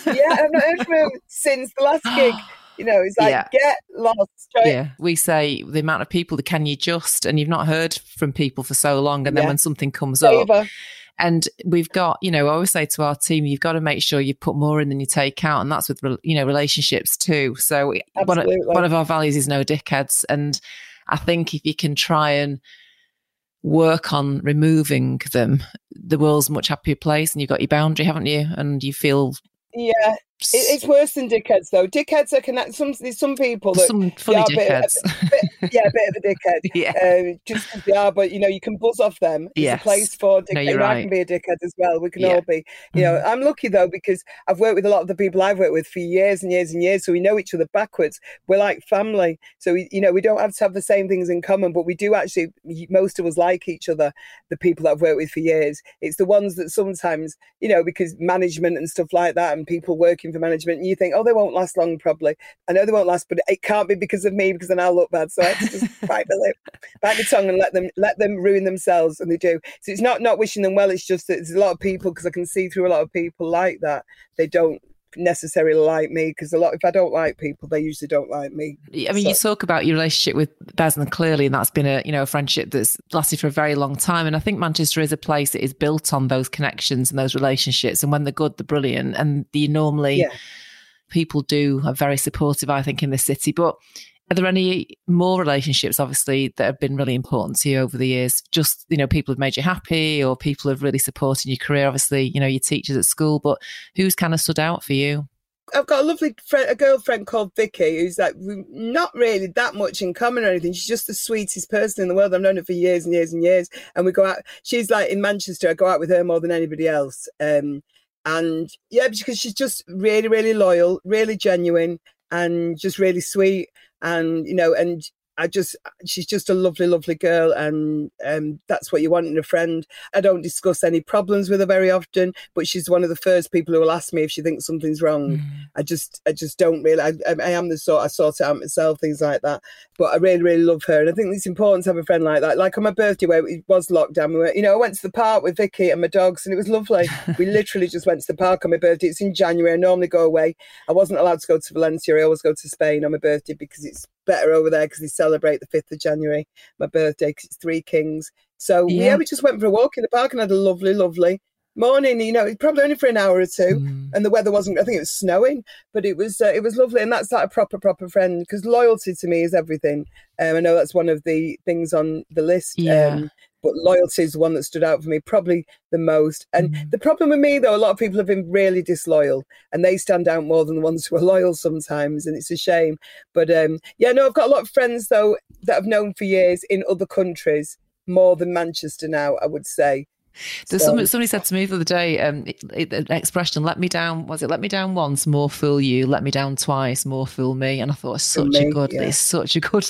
yeah, I've not heard from <laughs> them since the last gig. <gasps> <gasps> <gasps> You know, it's like yeah. get lost. Yeah, we say the amount of people that can you just, and you've not heard from people for so long, and then yeah. when something comes up. And we've got, you know, I always say to our team, you've got to make sure you put more in than you take out. And that's with, you know, relationships too. So one of, one of our values is no dickheads. And I think if you can try and work on removing them, the world's a much happier place and you've got your boundary, haven't you? And you feel yeah, it's worse than dickheads, though. Dickheads are connected. Some there's some people that some funny dickheads. A bit, a bit, yeah, a bit of a dickhead. <laughs> yeah, um, just because they are. But you know, you can buzz off them. Yes. a place for dickheads. No, right. I can be a dickhead as well. We can yeah. all be. You know, mm-hmm. I'm lucky though because I've worked with a lot of the people I've worked with for years and years and years, so we know each other backwards. We're like family. So we, you know, we don't have to have the same things in common, but we do actually. Most of us like each other. The people that I've worked with for years. It's the ones that sometimes, you know, because management and stuff like that, and people working for management, and you think think, oh, they won't last long, probably. I know they won't last, but it can't be because of me because then I'll look bad. So I have to just <laughs> bite the lip, bite the tongue, and let them let them ruin themselves, and they do. So it's not not wishing them well. It's just that there's a lot of people because I can see through a lot of people like that. They don't necessarily like me because a lot if I don't like people, they usually don't like me. I mean, so. you talk about your relationship with Beslin clearly, and that's been a you know a friendship that's lasted for a very long time. And I think Manchester is a place that is built on those connections and those relationships. And when they're good, they're brilliant. And you normally yeah people do are very supportive, I think, in the city. But are there any more relationships, obviously, that have been really important to you over the years? Just, you know, people have made you happy or people have really supported your career. Obviously, you know, your teachers at school, but who's kind of stood out for you? I've got a lovely friend, a girlfriend called Vicky, who's like not really that much in common or anything. She's just the sweetest person in the world. I've known her for years and years and years. And we go out. She's like in Manchester. I go out with her more than anybody else. Um, and yeah, because she's just really, really loyal, really genuine, and just really sweet. And you know, and I just, she's just a lovely, lovely girl, and um, that's what you want in a friend. I don't discuss any problems with her very often, but she's one of the first people who will ask me if she thinks something's wrong. Mm. I just, I just don't really. I, I, am the sort I sort it out myself, things like that. But I really, really love her, and I think it's important to have a friend like that. Like on my birthday, where it was lockdown, we were, you know, I went to the park with Vicky and my dogs, and it was lovely. <laughs> we literally just went to the park on my birthday. It's in January. I normally go away. I wasn't allowed to go to Valencia. I always go to Spain on my birthday because it's better over there because they celebrate the 5th of January, my birthday, because it's Three Kings. So, yeah. yeah. we just went for a walk in the park and had a lovely, lovely morning. You know, probably only for an hour or two, mm. and the weather wasn't. I think it was snowing, but it was uh, it was lovely, and that's like a proper proper friend because loyalty to me is everything. Um, I know that's one of the things on the list. Yeah. Um, but loyalty is the one that stood out for me probably the most. And mm. the problem with me, though, a lot of people have been really disloyal, and they stand out more than the ones who are loyal sometimes, and it's a shame. But um, yeah, no, I've got a lot of friends though that I've known for years in other countries more than Manchester now. I would say. So, so somebody, somebody, said to me the other day, um, the expression "let me down" was it "let me down once, more fool you; let me down twice, more fool me." And I thought, it's such me, a good, yeah. it's such a good.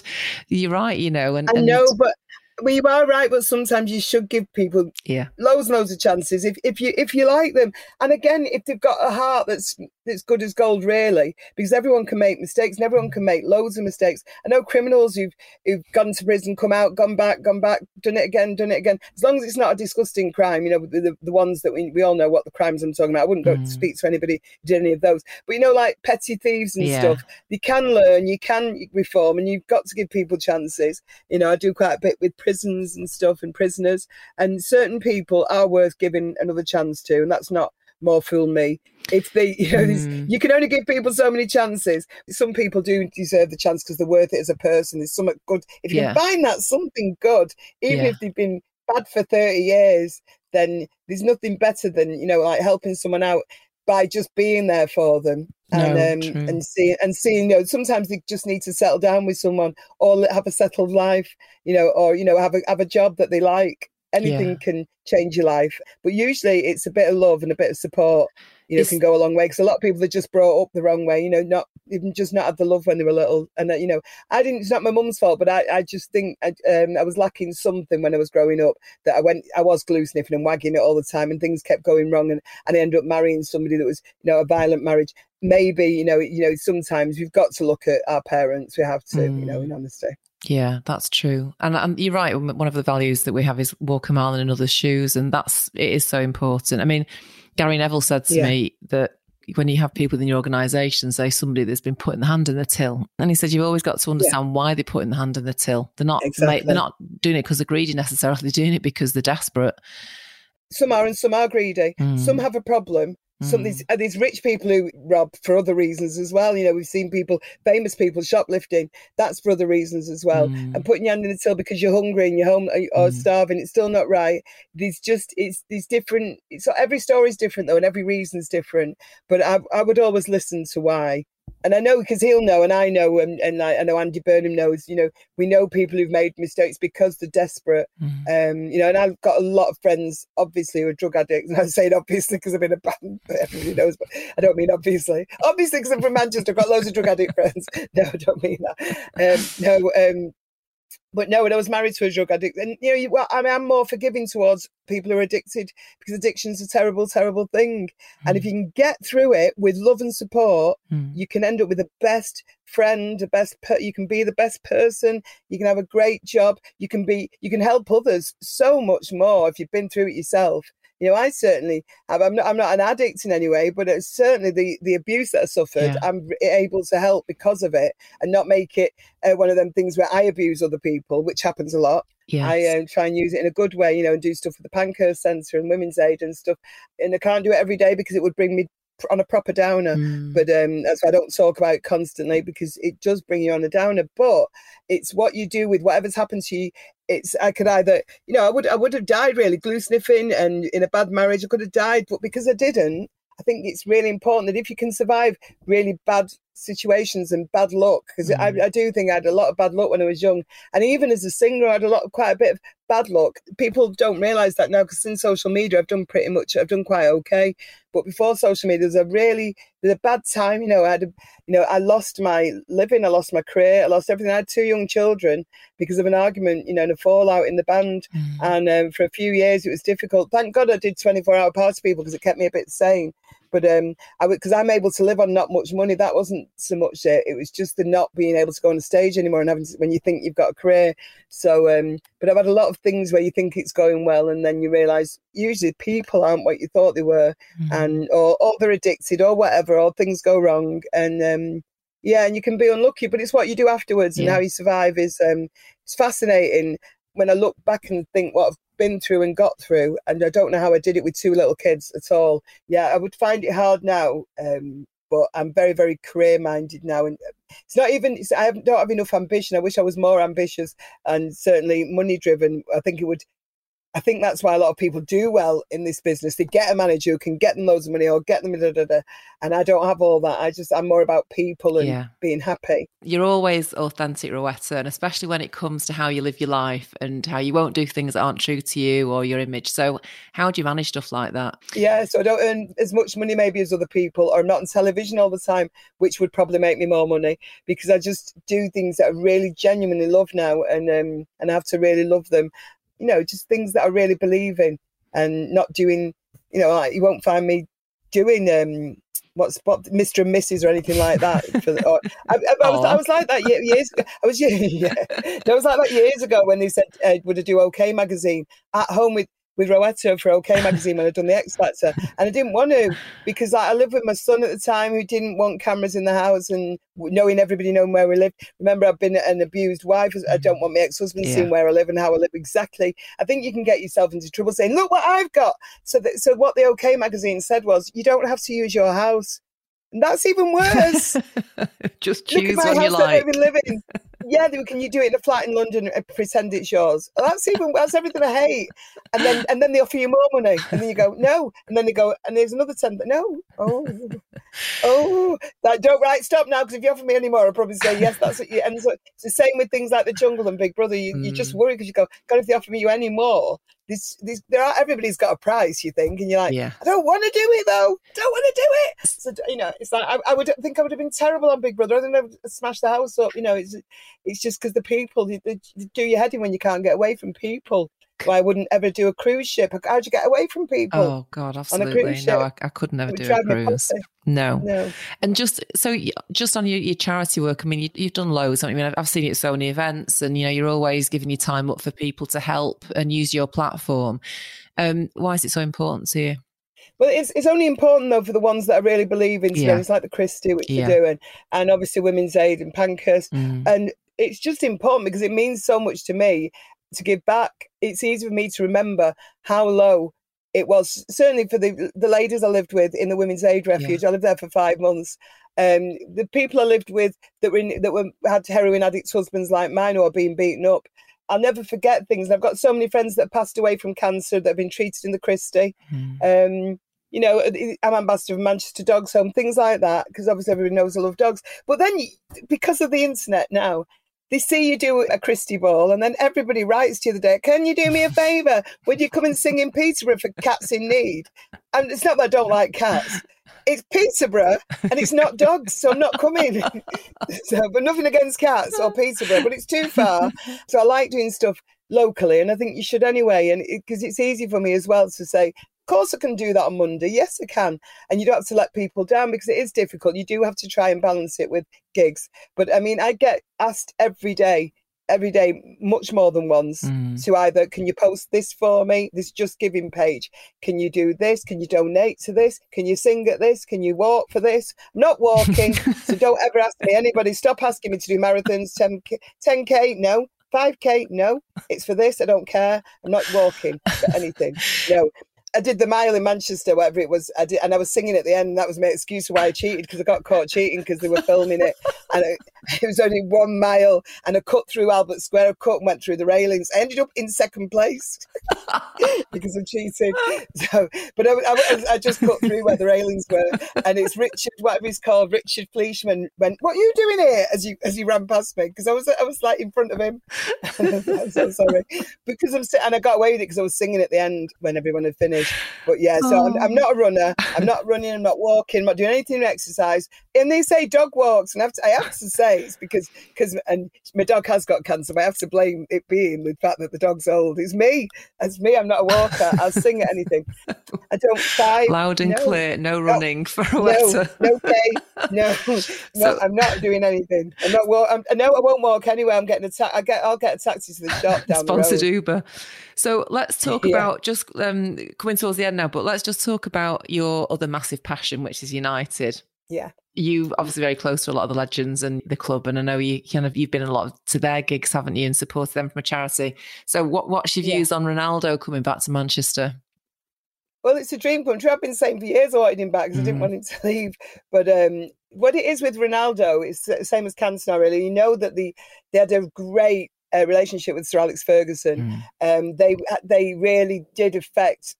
You're right, you know. And I know, but well, you are right, but sometimes you should give people yeah loads and loads of chances if if you if you like them. And again, if they've got a heart that's that's good as gold, really, because everyone can make mistakes and everyone can make loads of mistakes. I know criminals who've who've gone to prison, come out, gone back, gone back, done it again, done it again. As long as it's not a disgusting crime, you know, the, the, the ones that we, we all know what the crimes I'm talking about. I wouldn't go mm. to speak to anybody who did any of those. But you know, like petty thieves and yeah. stuff, you can learn, you can reform, and you've got to give people chances. You know, I do quite a bit with prisons and stuff and prisoners, and certain people are worth giving another chance to, and that's not more fool me. It's the you know mm. you can only give people so many chances. Some people do deserve the chance because they're worth it as a person. There's something good if you yeah. can find that something good, even yeah. if they've been bad for thirty years. Then there's nothing better than you know like helping someone out by just being there for them. And no, um, and seeing and seeing you know sometimes they just need to settle down with someone or have a settled life you know or you know have a have a job that they like. Anything yeah. can change your life. But usually it's a bit of love and a bit of support you know it's, can go a long way because a lot of people are just brought up the wrong way you know not even just not have the love when they were little and uh, you know i didn't it's not my mum's fault but i, I just think I, um, I was lacking something when i was growing up that i went i was glue sniffing and wagging it all the time and things kept going wrong and, and i ended up marrying somebody that was you know a violent marriage maybe you know you know sometimes we've got to look at our parents we have to mm. you know in mm. honesty yeah, that's true. And, and, you're right. One of the values that we have is walk a mile in another's shoes. And that's, it is so important. I mean, Gary Neville said to yeah. me that when you have people in your organisation, say somebody that's been putting the hand in the till, and he said you've always got to understand yeah. why they're putting the hand in the till. They're not exactly. they're not doing it because they're greedy necessarily. They're doing it because they're desperate. Some are and some are greedy. Mm. Some have a problem some these mm. these rich people who rob for other reasons as well. You know, we've seen people, famous people, shoplifting. That's for other reasons as well. Mm. And putting your hand in the till because you're hungry and you're home or mm. starving, it's still not right. These just it's these different. So every story is different though, and every reason is different. But I I would always listen to why and I know because he'll know, and I know, and, and I, I, know Andy Burnham knows. You know, we know people who've made mistakes because they're desperate. Mm. Um, you know, and I've got a lot of friends, obviously, who are drug addicts. And I'm saying obviously because I'm in a band, but <laughs> everybody knows. But I don't mean obviously. Obviously, because I'm from Manchester, I've got loads of drug addict <laughs> friends. No, I don't mean that. Um, no, um, but no, when I was married to a drug addict, and you know, you, well, I mean, I'm more forgiving towards people who are addicted because addiction's a terrible, terrible thing. Mm. And if hmm. you can get through it with love and support, mm. you can end up with the best friend, the best. Per- you can be the best person. You can have a great job. You can be. You can help others so much more if you've been through it yourself you know, I certainly have. I'm not, I'm not an addict in any way, but it's certainly the, the abuse that I suffered, yeah. I'm able to help because of it and not make it uh, one of them things where I abuse other people, which happens a lot. Yes. I um, try and use it in a good way, you know, and do stuff with the Pankhurst Centre and Women's Aid and stuff. And I can't do it every day because it would bring me on a proper downer. Mm. But um, that's why I don't talk about it constantly because it does bring you on a downer. But it's what you do with whatever's happened to you. It's I could either, you know, I would I would have died really glue sniffing and in a bad marriage I could have died, but because I didn't, I think it's really important that if you can survive really bad situations and bad luck, because mm. I, I, do think I had a lot of bad luck when I was young, and even as a singer, I had a lot, quite a bit of bad luck. People don't realize that now because since social media, I've done pretty much, I've done quite okay. But before social media, there's a really, there's a bad time. You know, I had, a, you know, I lost my living, I lost my career, I lost everything. I had two young children because of an argument, you know, and a fallout in the band. Mm. And um, for a few years, it was difficult. Thank God I did 24 hour party people because it kept me a bit sane. But um, I because I'm able to live on not much money. That wasn't so much it. It was just the not being able to go on a stage anymore and having to, when you think you've got a career. So, um, but I've had a lot of things where you think it's going well, and then you realise usually people aren't what you thought they were, mm-hmm. and or or they're addicted or whatever, or things go wrong, and um, Yeah, and you can be unlucky, but it's what you do afterwards and how you survive is um, it's fascinating. When I look back and think what I've been through and got through, and I don't know how I did it with two little kids at all. Yeah, I would find it hard now, um, but I'm very, very career minded now, and it's not even. It's, I don't have enough ambition. I wish I was more ambitious and certainly money driven. I think it would. I think that's why a lot of people do well in this business. They get a manager who can get them loads of money or get them da da da. And I don't have all that. I just I'm more about people and Yeah. being happy. You're always authentic, Rowetta, and especially when it comes to how you live your life and how you won't do things that aren't true to you or your image. So, how do you manage stuff like that? Yeah, so I don't earn as much money maybe as other people, or I'm not on television all the time, which would probably make me more money because I just do things that I really genuinely love now, and um, and I have to really love them. You know, just things that I really believe in, and not doing. You know, like you won't find me doing um what's what Mr. and Mrs. or anything like that. The, or, I, I, I was I was like that years ago. I was <laughs> yeah, I was like that years ago when they said uh, would I do OK magazine at home with with Rowetta for OK magazine when I'd done the X Factor, and I didn't want to because like, I lived with my son at the time who didn't want cameras in the house and knowing everybody knowing where we lived. Remember, I've been an abused wife. I don't want my mm. ex-husband Yeah. seeing where I live and how I live exactly. I think you can get yourself into trouble saying, "Look what I've got." So, that, so what the OK magazine said was, "You don't have to use your house." And that's even worse. <laughs> Just Look at choose my house you like. I've been living. Yeah, they- can you do it in a flat in London and pretend it's yours? Oh, that's even that's everything I hate. And then and then they offer you more money, and then you go no, and then they go and there's another ten. No, oh, oh, that don't right. Stop now, because if you offer me any more, I'll probably say yes. That's what you. And so it's the same with things like the jungle and Big Brother. You, you just Mm. worry because you go, God, if they offer me you any more, this this there are everybody's got a price. You think, and you're like, Yeah. I don't want to do it though. Don't want to do it. So you know, it's like I, I would think I would have been terrible on Big Brother. I think I would smashed the house up. You know, it's it's just because the people they, they do your head in when you can't get away from people. Why I wouldn't ever do a cruise ship? How'd you get away from people? Oh God, absolutely. No, I. I could never do a cruise. No. No. And just so, just on your, your charity work, I mean, you, you've done loads. I mean, I've, I've seen it at so many events, and you know, you're always giving your time up for people to help and use your platform. Um, why is it so important to you? Well, it's it's only important though for the ones that I really believe in. Yeah. It's like the Christie, which Yeah. we're doing, and obviously Women's Aid and Pankhurst. Mm. and it's just important because it means so much to me to give back. It's easy for me to remember how low it was. Certainly for the the ladies I lived with in the Women's Aid Refuge, I lived there for five months. Um, the people I lived with that were in, that were had heroin addicts husbands like mine are being beaten up. I'll never forget things. And I've got so many friends that passed away from cancer that have been treated in the Christie Mm. um, you know, I'm ambassador of Manchester Dogs Home, things like that, because obviously everybody knows I love dogs. But then, because of the internet now, they see you do a Christie ball, and then everybody writes to you the day, Can you do me a favour? Would you come and sing in Peterborough for Cats in Need? And it's not that I don't like cats. It's Peterborough and it's not dogs, so I'm not coming. <laughs> so, but nothing against cats or Peterborough, but it's too far. So I like doing stuff locally, and I think you should anyway. And because it's easy for me as well to say, of course I can do that on Monday. Yes, I can. And you don't have to let people down because it is difficult. You do have to try and balance it with gigs. But I mean, I get asked every day, every day, much more than once, Mm. to either can you post this for me, this just giving page? Can you do this? Can you donate to this? Can you sing at this? Can you walk for this? I'm not walking, so <laughs> don't ever ask me. Anybody, stop asking me to do marathons, 10K, 10K no. 5k no it's for this i don't care i'm not walking for anything no I did the mile in Manchester, whatever it was. I did, and I was singing at the end. That was my excuse why I cheated because I got caught cheating because they were filming it, and it, <laughs> it was only one mile. And a cut through Albert Square. I cut and went through the railings. I ended up in second place <laughs> because of cheating. So, but I, I, I just cut through where the railings were, and it's Richard, whatever he's called, Richard Fleischman. Went, "What are you doing here?" As you as he ran past me because I was I was like in front of him. <laughs> I'm so sorry because I'm and I got away with it because I was singing at the end when everyone had finished. But yeah, so I'm, I'm not a runner. I'm not running. I'm not walking. I'm not doing anything to exercise. And they say dog walks, and I have to, I have to say because because and my dog has got cancer. But I have to blame it being the fact that the dog's old. It's me. It's me. I'm not a walker. I'll sing at anything. I don't fight. Loud and no. clear, no running for a No, letter. no, okay, no, <laughs> no. So- I'm not doing anything. I'm not. Walk, I'm, no, I won't walk anywhere. I'm getting a ta- I get. I'll get a taxi to the shop down Sponsored the road. Uber. So let's talk Yeah. about just um, coming towards the end now, but let's just talk about your other massive passion, which is United. Yeah. You obviously very close to a lot of the legends and the club, and I know you kind of you've been a lot of, to their gigs, haven't you, and supported them from a charity. So, what what's your views yeah. on Ronaldo coming back to Manchester? Well, it's a dream come true. I've been saying for years I wanted him back because mm. I didn't mm. want him to <laughs> leave. But um, what it is with Ronaldo is the same as Cantona, really. You know that the they had a great uh, relationship with Sir Alex Ferguson. Mm. Um, they they really did affect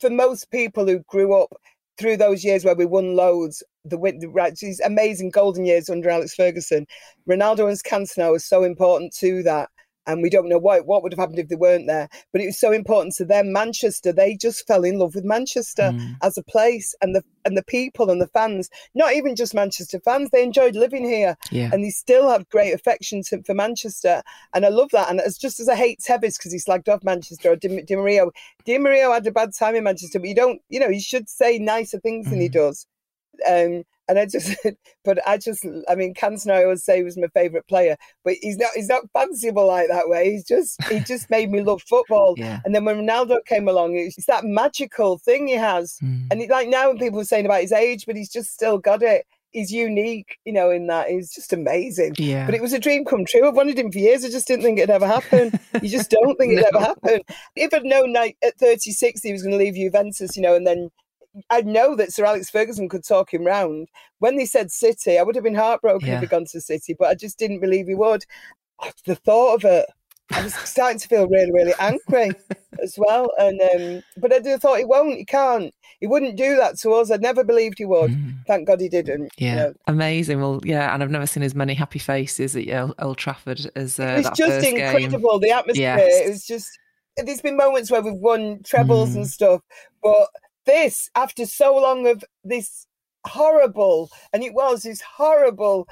for most people who grew up through those years where we won loads, the, the right, these amazing golden years under Alex Ferguson, Ronaldo and Cantona was so important to that and we don't know what what would have happened if they weren't there. But it was so important to them. Manchester, they just fell in love with Manchester mm. as a place, and the and the people and the fans. Not even just Manchester fans; they enjoyed living here, yeah. and they still have great affection to, for Manchester. And I love that. And it's just as I hate Tevez because he slagged off Manchester or Di, Di Maria. Di Maria had a bad time in Manchester, but you don't, you know, you should say nicer things mm. than he mm. does. Um, and I just, <laughs> but I just, I mean, Cantona, I always say was my favourite player, but he's not, he's not fanciable like that way. He's just, he <laughs> just made me love football. Yeah. And then when Ronaldo came along, it's that magical thing he has. Mm. And it, like now, when people are saying about his age, but he's just still got it. He's unique, you know, in that he's just amazing. Yeah. But it was a dream come true. I've wanted him for years. I just didn't think it'd ever happen. you just don't think it'd <laughs> ever happen. If I'd known like, at 36 he was going to leave Juventus, you know, and then I know that Sir Alex Ferguson could talk him round. When they said City, I would have been heartbroken yeah. if he'd gone to City, but I just didn't believe he would. The thought of it, I was starting to feel really, really angry <laughs> as well. And um, but I thought he won't, he can't, he wouldn't do that to us. I never believed he would. Mm. Thank God he didn't. Yeah, you know. amazing. Well, yeah, and I've never seen as many happy faces at Old Trafford as uh, it was just incredible. Game. The atmosphere. Yes. It was just. There's been moments where we've won trebles mm. and stuff, but this after so long of this horrible, and it was this horrible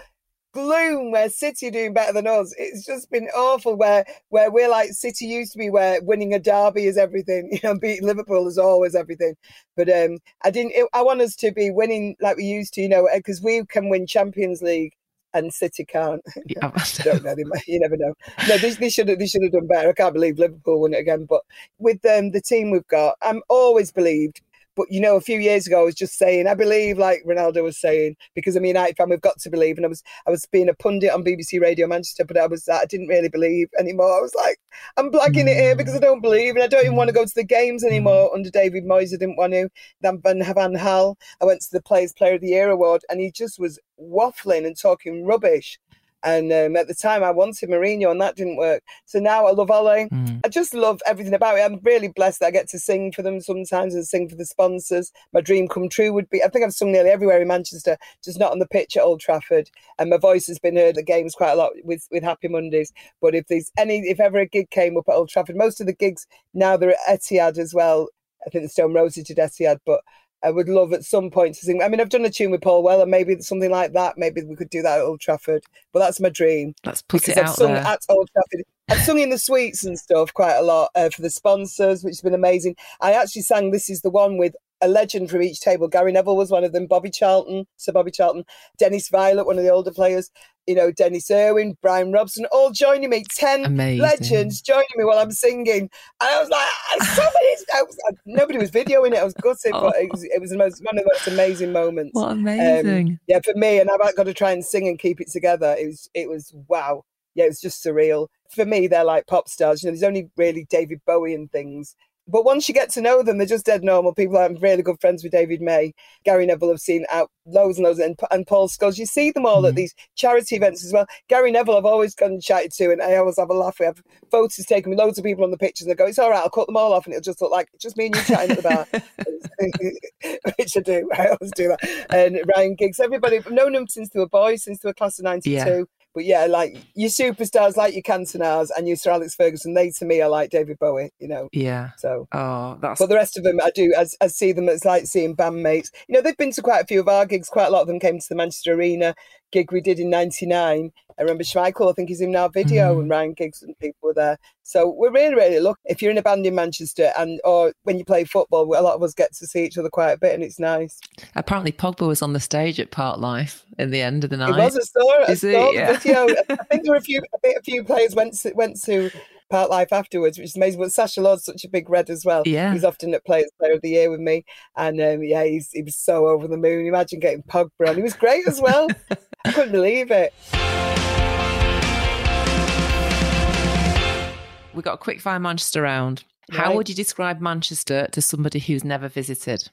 gloom where City are doing better than us. It's just been awful where where we're like City used to be where winning a derby is everything, <laughs> you know, beating Liverpool is always everything. But um I didn't it, I want us to be winning like we used to, you know, because we can win Champions League and City can't. Yeah. I <laughs> don't know. you never know. No, they, they should have. They should have done better. I can't believe Liverpool won it again. But with um, the team we've got, I'm always believed but you know, a few years ago, I was just saying, I believe, like Ronaldo was saying, because I'm a United fan, we've got to believe. And I was, I was being a pundit on BBC Radio Manchester, but I was, I didn't really believe anymore. I was like, I'm blagging it here because I don't believe, and I don't even want to go to the games mm-hmm. anymore. Under David Moyes, I didn't want to. Then Van Van Gaal, I went to the Players Player of the Year award, and he just was waffling and talking rubbish. And um, at the time, I wanted Mourinho, and that didn't work. So now I love Ole. Mm. I just love everything about it. I'm really blessed that I get to sing for them sometimes and sing for the sponsors. My dream come true would be I think I've sung nearly everywhere in Manchester, just not on the pitch at Old Trafford. And my voice has been heard at games quite a lot with, with Happy Mondays. But if there's any, if ever a gig came up at Old Trafford, most of the gigs now they're at Etihad as well. I think the Stone Roses did Etihad, but I would love at some point to sing. I mean, I've done a tune with Paul Weller, maybe something like that. Maybe we could do that at Old Trafford. But that's my dream. Let's put because it I've out sung there. at Old Trafford. I've sung in the suites and stuff quite a lot uh, for the sponsors, which has been amazing. I actually sang "This Is the One" with a legend from each table. Gary Neville was one of them. Bobby Charlton, Sir Bobby Charlton, Dennis Viollet, one of the older players. You know, Denis Irwin, Brian Robson, all joining me. Ten Amazing. legends joining me while I'm singing, and I was like, ah, <laughs> somebody's. I was, nobody was videoing it. I was gutted, oh. but it was, it was the most one of the most amazing moments. What amazing! Um, yeah, for me, and I've got to try and sing and keep it together. It was, it was wow. Yeah, it was just surreal. For me, they're like pop stars. You know, there's only really David Bowie and things but once you get to know them, they're just dead normal people. I'm really good friends with David May, Gary Neville. I've seen out loads and loads, and, and Paul Scholes. You see them all mm-hmm. at these charity events as well. Gary Neville, I've always gone and chatted to, and I always have a laugh. We have photos taken with loads of people on the pictures, and they go, "It's all right, I'll cut them all off, and it'll just look like just me and you chatting at the bar." <laughs> <laughs> Which I do. I always do that. And Ryan Giggs, everybody, I've known them since they were boys, since they were class of '92. But yeah, like your superstars, like your Cantonas and your Sir Alex Ferguson, they to me are like David Bowie, you know. Yeah. So. Oh, that's. But the rest of them, I do. I, I see them as like seeing bandmates. You know, they've been to quite a few of our gigs. Quite a lot of them came to the Manchester Arena gig we did in '99. I remember Schmeichel, I think he's in our video, mm-hmm. and Ryan Giggs and people were there. So we're really, really lucky. If you're in a band in Manchester, and or when you play football, a lot of us get to see each other quite a bit, and it's nice. Apparently, Pogba was on the stage at Parklife in the end of the night. It was a story. Is it? Yeah. video. <laughs> I think there were a few. I think a few players went to, went to Parklife afterwards, which is amazing. But Sacha Lord's such a big red as well. Yeah. He's often at Players Player of the Year with me. And um, yeah, he's, he was so over the moon. Imagine getting Pogba on. He was great as well. <laughs> I couldn't believe it. We got a quick fire Manchester round. How would you describe Manchester to somebody who's never visited?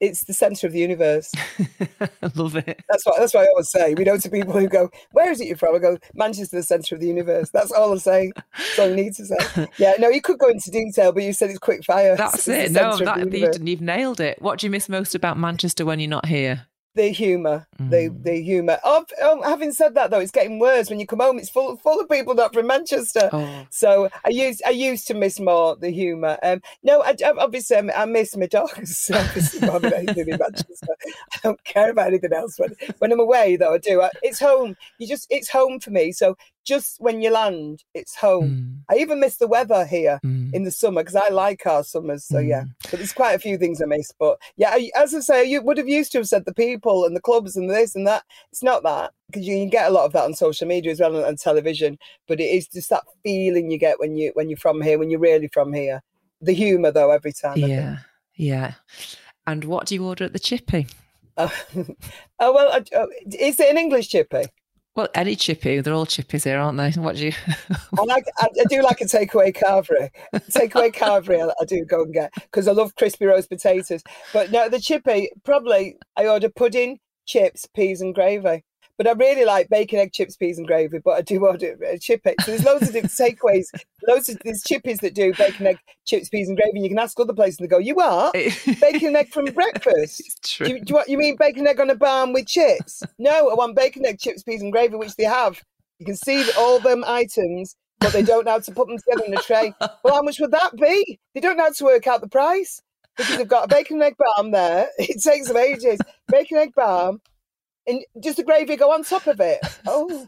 It's the centre of the universe. <laughs> I love it. That's what that's what I always say. We know to people who go, "Where is it you're from?" I go, "Manchester, the centre of the universe." That's all I say. That's all you need to say. <laughs> Yeah, no, you could go into detail, but you said it's quick fire. That's <laughs> It's it. No, that, you've nailed it. What do you miss most about Manchester when you're not here? The humour, the Mm. the humour. Oh, oh, having said that, though, it's getting worse. When you come home, it's full full of people not from Manchester. Oh, So I used I used to miss more the humour. Um, no, I, obviously I, I miss my dogs. <laughs> Obviously, more than anything in Manchester. I don't care about anything else. When when I'm away, though, I do. I, it's home. You just it's home for me. So just when you land, it's home. mm, I even miss the weather here mm. in the summer because I like our summers. So yeah, Mm. but there's quite a few things I miss. But yeah, I, as I say, you would have used to have said the people and the clubs and this and that. It's not that because you can get a lot of that on social media as well and, and television. But it is just that feeling you get when you when you're from here, when you're really from here. The humour though, every time. Yeah, yeah. And what do you order at the chippy? Oh, oh <laughs> well, oh, is it an English chippy? Well, any chippy, they're all chippies here, aren't they? <laughs> What do you? I like. I, do like a takeaway carvery. Takeaway carvery, I do go and get because I love crispy roast potatoes. But no, the chippy probably I order pudding, chips, peas, and gravy. But I really like bacon, egg, chips, peas, and gravy. But I do order a chippy. So there's loads of different takeaways. Loads of there's chippies that do bacon, egg, chips, peas, and gravy. And you can ask other places and they go, "You are <laughs> bacon and egg from breakfast." <laughs> It's Do you, do you, want, you mean bacon egg on a barm with chips? No, I want bacon egg, chips, peas, and gravy, which they have. You can see all them items, but they don't know how to put them together in a tray. Well, how much would that be? They don't know how to work out the price because they've got a bacon and egg barm there. <laughs> It takes them ages. Bacon egg barm, and just the gravy go on top of it. <laughs> Oh,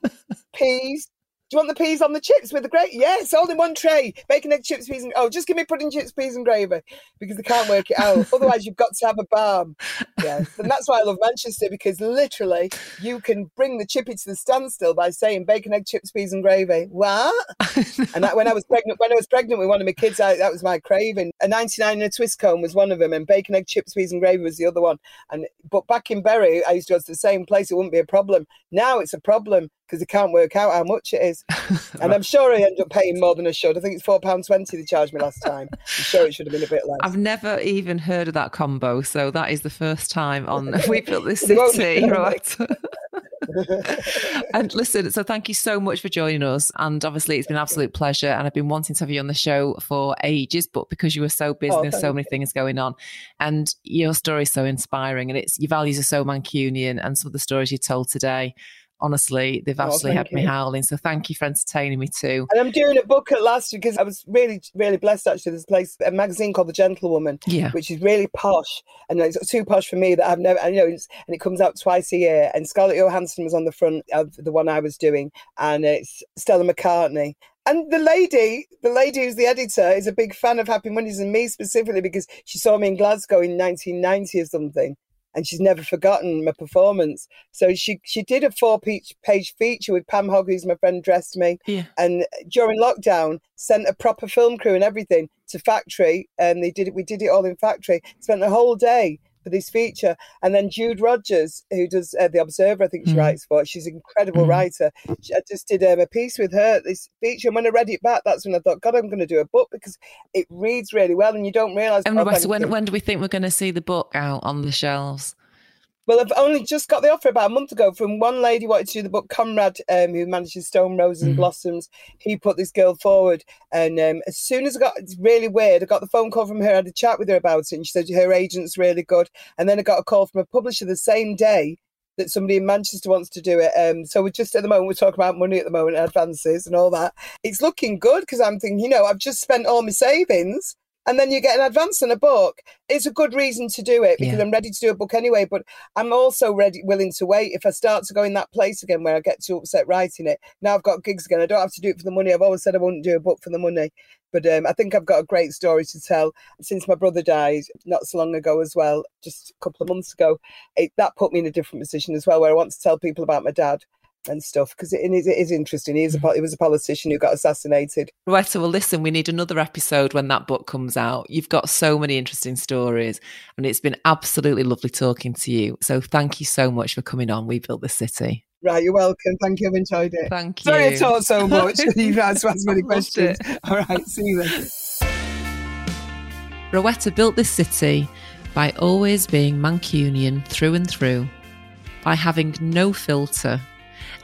peas. Do you want the peas on the chips with the gravy? Yes, all in one tray. Bacon, egg, chips, peas, and oh, just give me pudding, chips, peas, and gravy because they can't work it out. Otherwise, you've got to have a barm. Yes, and that's why I love Manchester because literally you can bring the chippy to the standstill by saying bacon, egg, chips, peas, and gravy. What? <laughs> And that, when I was pregnant, when I was pregnant with one of my kids, I, that was my craving. A 99 and a twist cone was one of them, and bacon, egg, chips, peas, and gravy was the other one. And but back in Bury, I used to go to the same place. It wouldn't be a problem. Now it's a problem because they can't work out how much it is. <laughs> And I'm sure I end up paying more than I should. I think it's four pounds twenty they charged me last time. I'm sure it should have been a bit less. I've never even heard of that combo, so that is the first time on <laughs> We Built This City, right? <laughs> and listen, so thank you so much for joining us. And obviously, it's been an absolute pleasure. And I've been wanting to have you on the show for ages, but because you were so oh, busy, Oh, there's so many things going on. And your story is so inspiring, and it's your values are so Mancunian, and some of the stories you told today. Honestly, they've Oh, absolutely thank had me howling. So thank you for entertaining me too. And I'm doing a book at last because I was really, really blessed actually. There's a place, a magazine called The Gentlewoman, Yeah. which is really posh. And it's too posh for me that I've never, I know, it's, and it comes out twice a year. And Scarlett Johansson was on the front of the one I was doing, and it's Stella McCartney. And the lady, the lady who's the editor, is a big fan of Happy Mondays and me specifically because she saw me in Glasgow in 1990 or something. And she's never forgotten my performance. So she she did a four page page feature with Pam Hogg, who's my friend, dressed me Yeah. and during lockdown sent a proper film crew and everything to factory and they did it we did it all in factory spent the whole day for this feature and then jude rogers who does uh, the observer i think she Mhm. writes for she's an incredible Mhm. writer She- i just did um, a piece with her this feature and when i read it back that's when i thought god i'm going to do a book because it reads really well and you don't realize And oh, Rowetta, when when do we think we're going to see the book out on the shelves? Well, I've only just got the offer about a month ago from one lady who wanted to do the book, Conrad, um, who manages Stone Roses and Mhm. Blossoms. He put this girl forward. And um, as soon as I got, it's really weird, I got the phone call from her, I had a chat with her about it, and she said her agent's really good. And then I got a call from a publisher the same day that somebody in Manchester wants to do it. Um, so we're just at the moment, we're talking about money at the moment, advances and all that. It's looking good because I'm thinking, you know, I've just spent all my savings. And then you get an advance on a book. It's a good reason to do it because Yeah. I'm ready to do a book anyway. But I'm also ready, willing to wait. If I start to go in that place again where I get too upset writing it, now I've got gigs again. I don't have to do it for the money. I've always said I wouldn't do a book for the money. But um, I think I've got a great story to tell. Since my brother died not so long ago as well, just a couple of months ago, it, that put me in a different position as well, where I want to tell people about my dad. And stuff because it, it, is, it is interesting. He is a he was a politician who got assassinated. Right. So, well, listen, we need another episode when that book comes out. You've got so many interesting stories, and it's been absolutely lovely talking to you. So, thank you so much for coming on. We built the city. Right, you're welcome. Thank you. I've enjoyed it. Thank you. Sorry I talked so much. <laughs> You've asked so many questions. All right, see you then. Rowetta built this city by always being Mancunian through and through, by having no filter,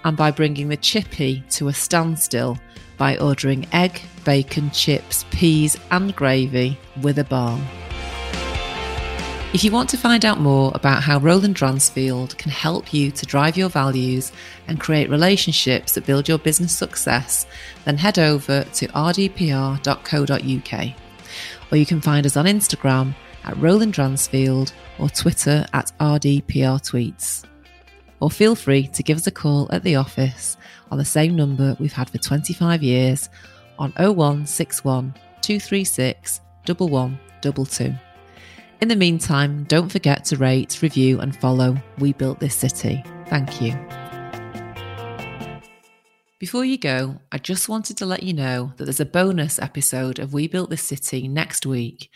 and by bringing the chippy to a standstill by ordering egg, bacon, chips, peas, and gravy with a barm. If you want to find out more about how Roland Dransfield can help you to drive your values and create relationships that build your business success, then head over to rdpr.co.uk. Or you can find us on Instagram at Roland Dransfield or Twitter at rdprtweets. Or feel free to give us a call at the office on the same number we've had for 25 years on 0161 236 1122. In the meantime, don't forget to rate, review, and follow We Built This City. Thank you. Before you go, I just wanted to let you know that there's a bonus episode of We Built This City next week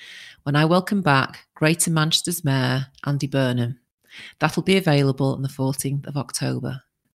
when I welcome back Greater Manchester's Mayor, Andy Burnham. That'll be available on the 14th of October.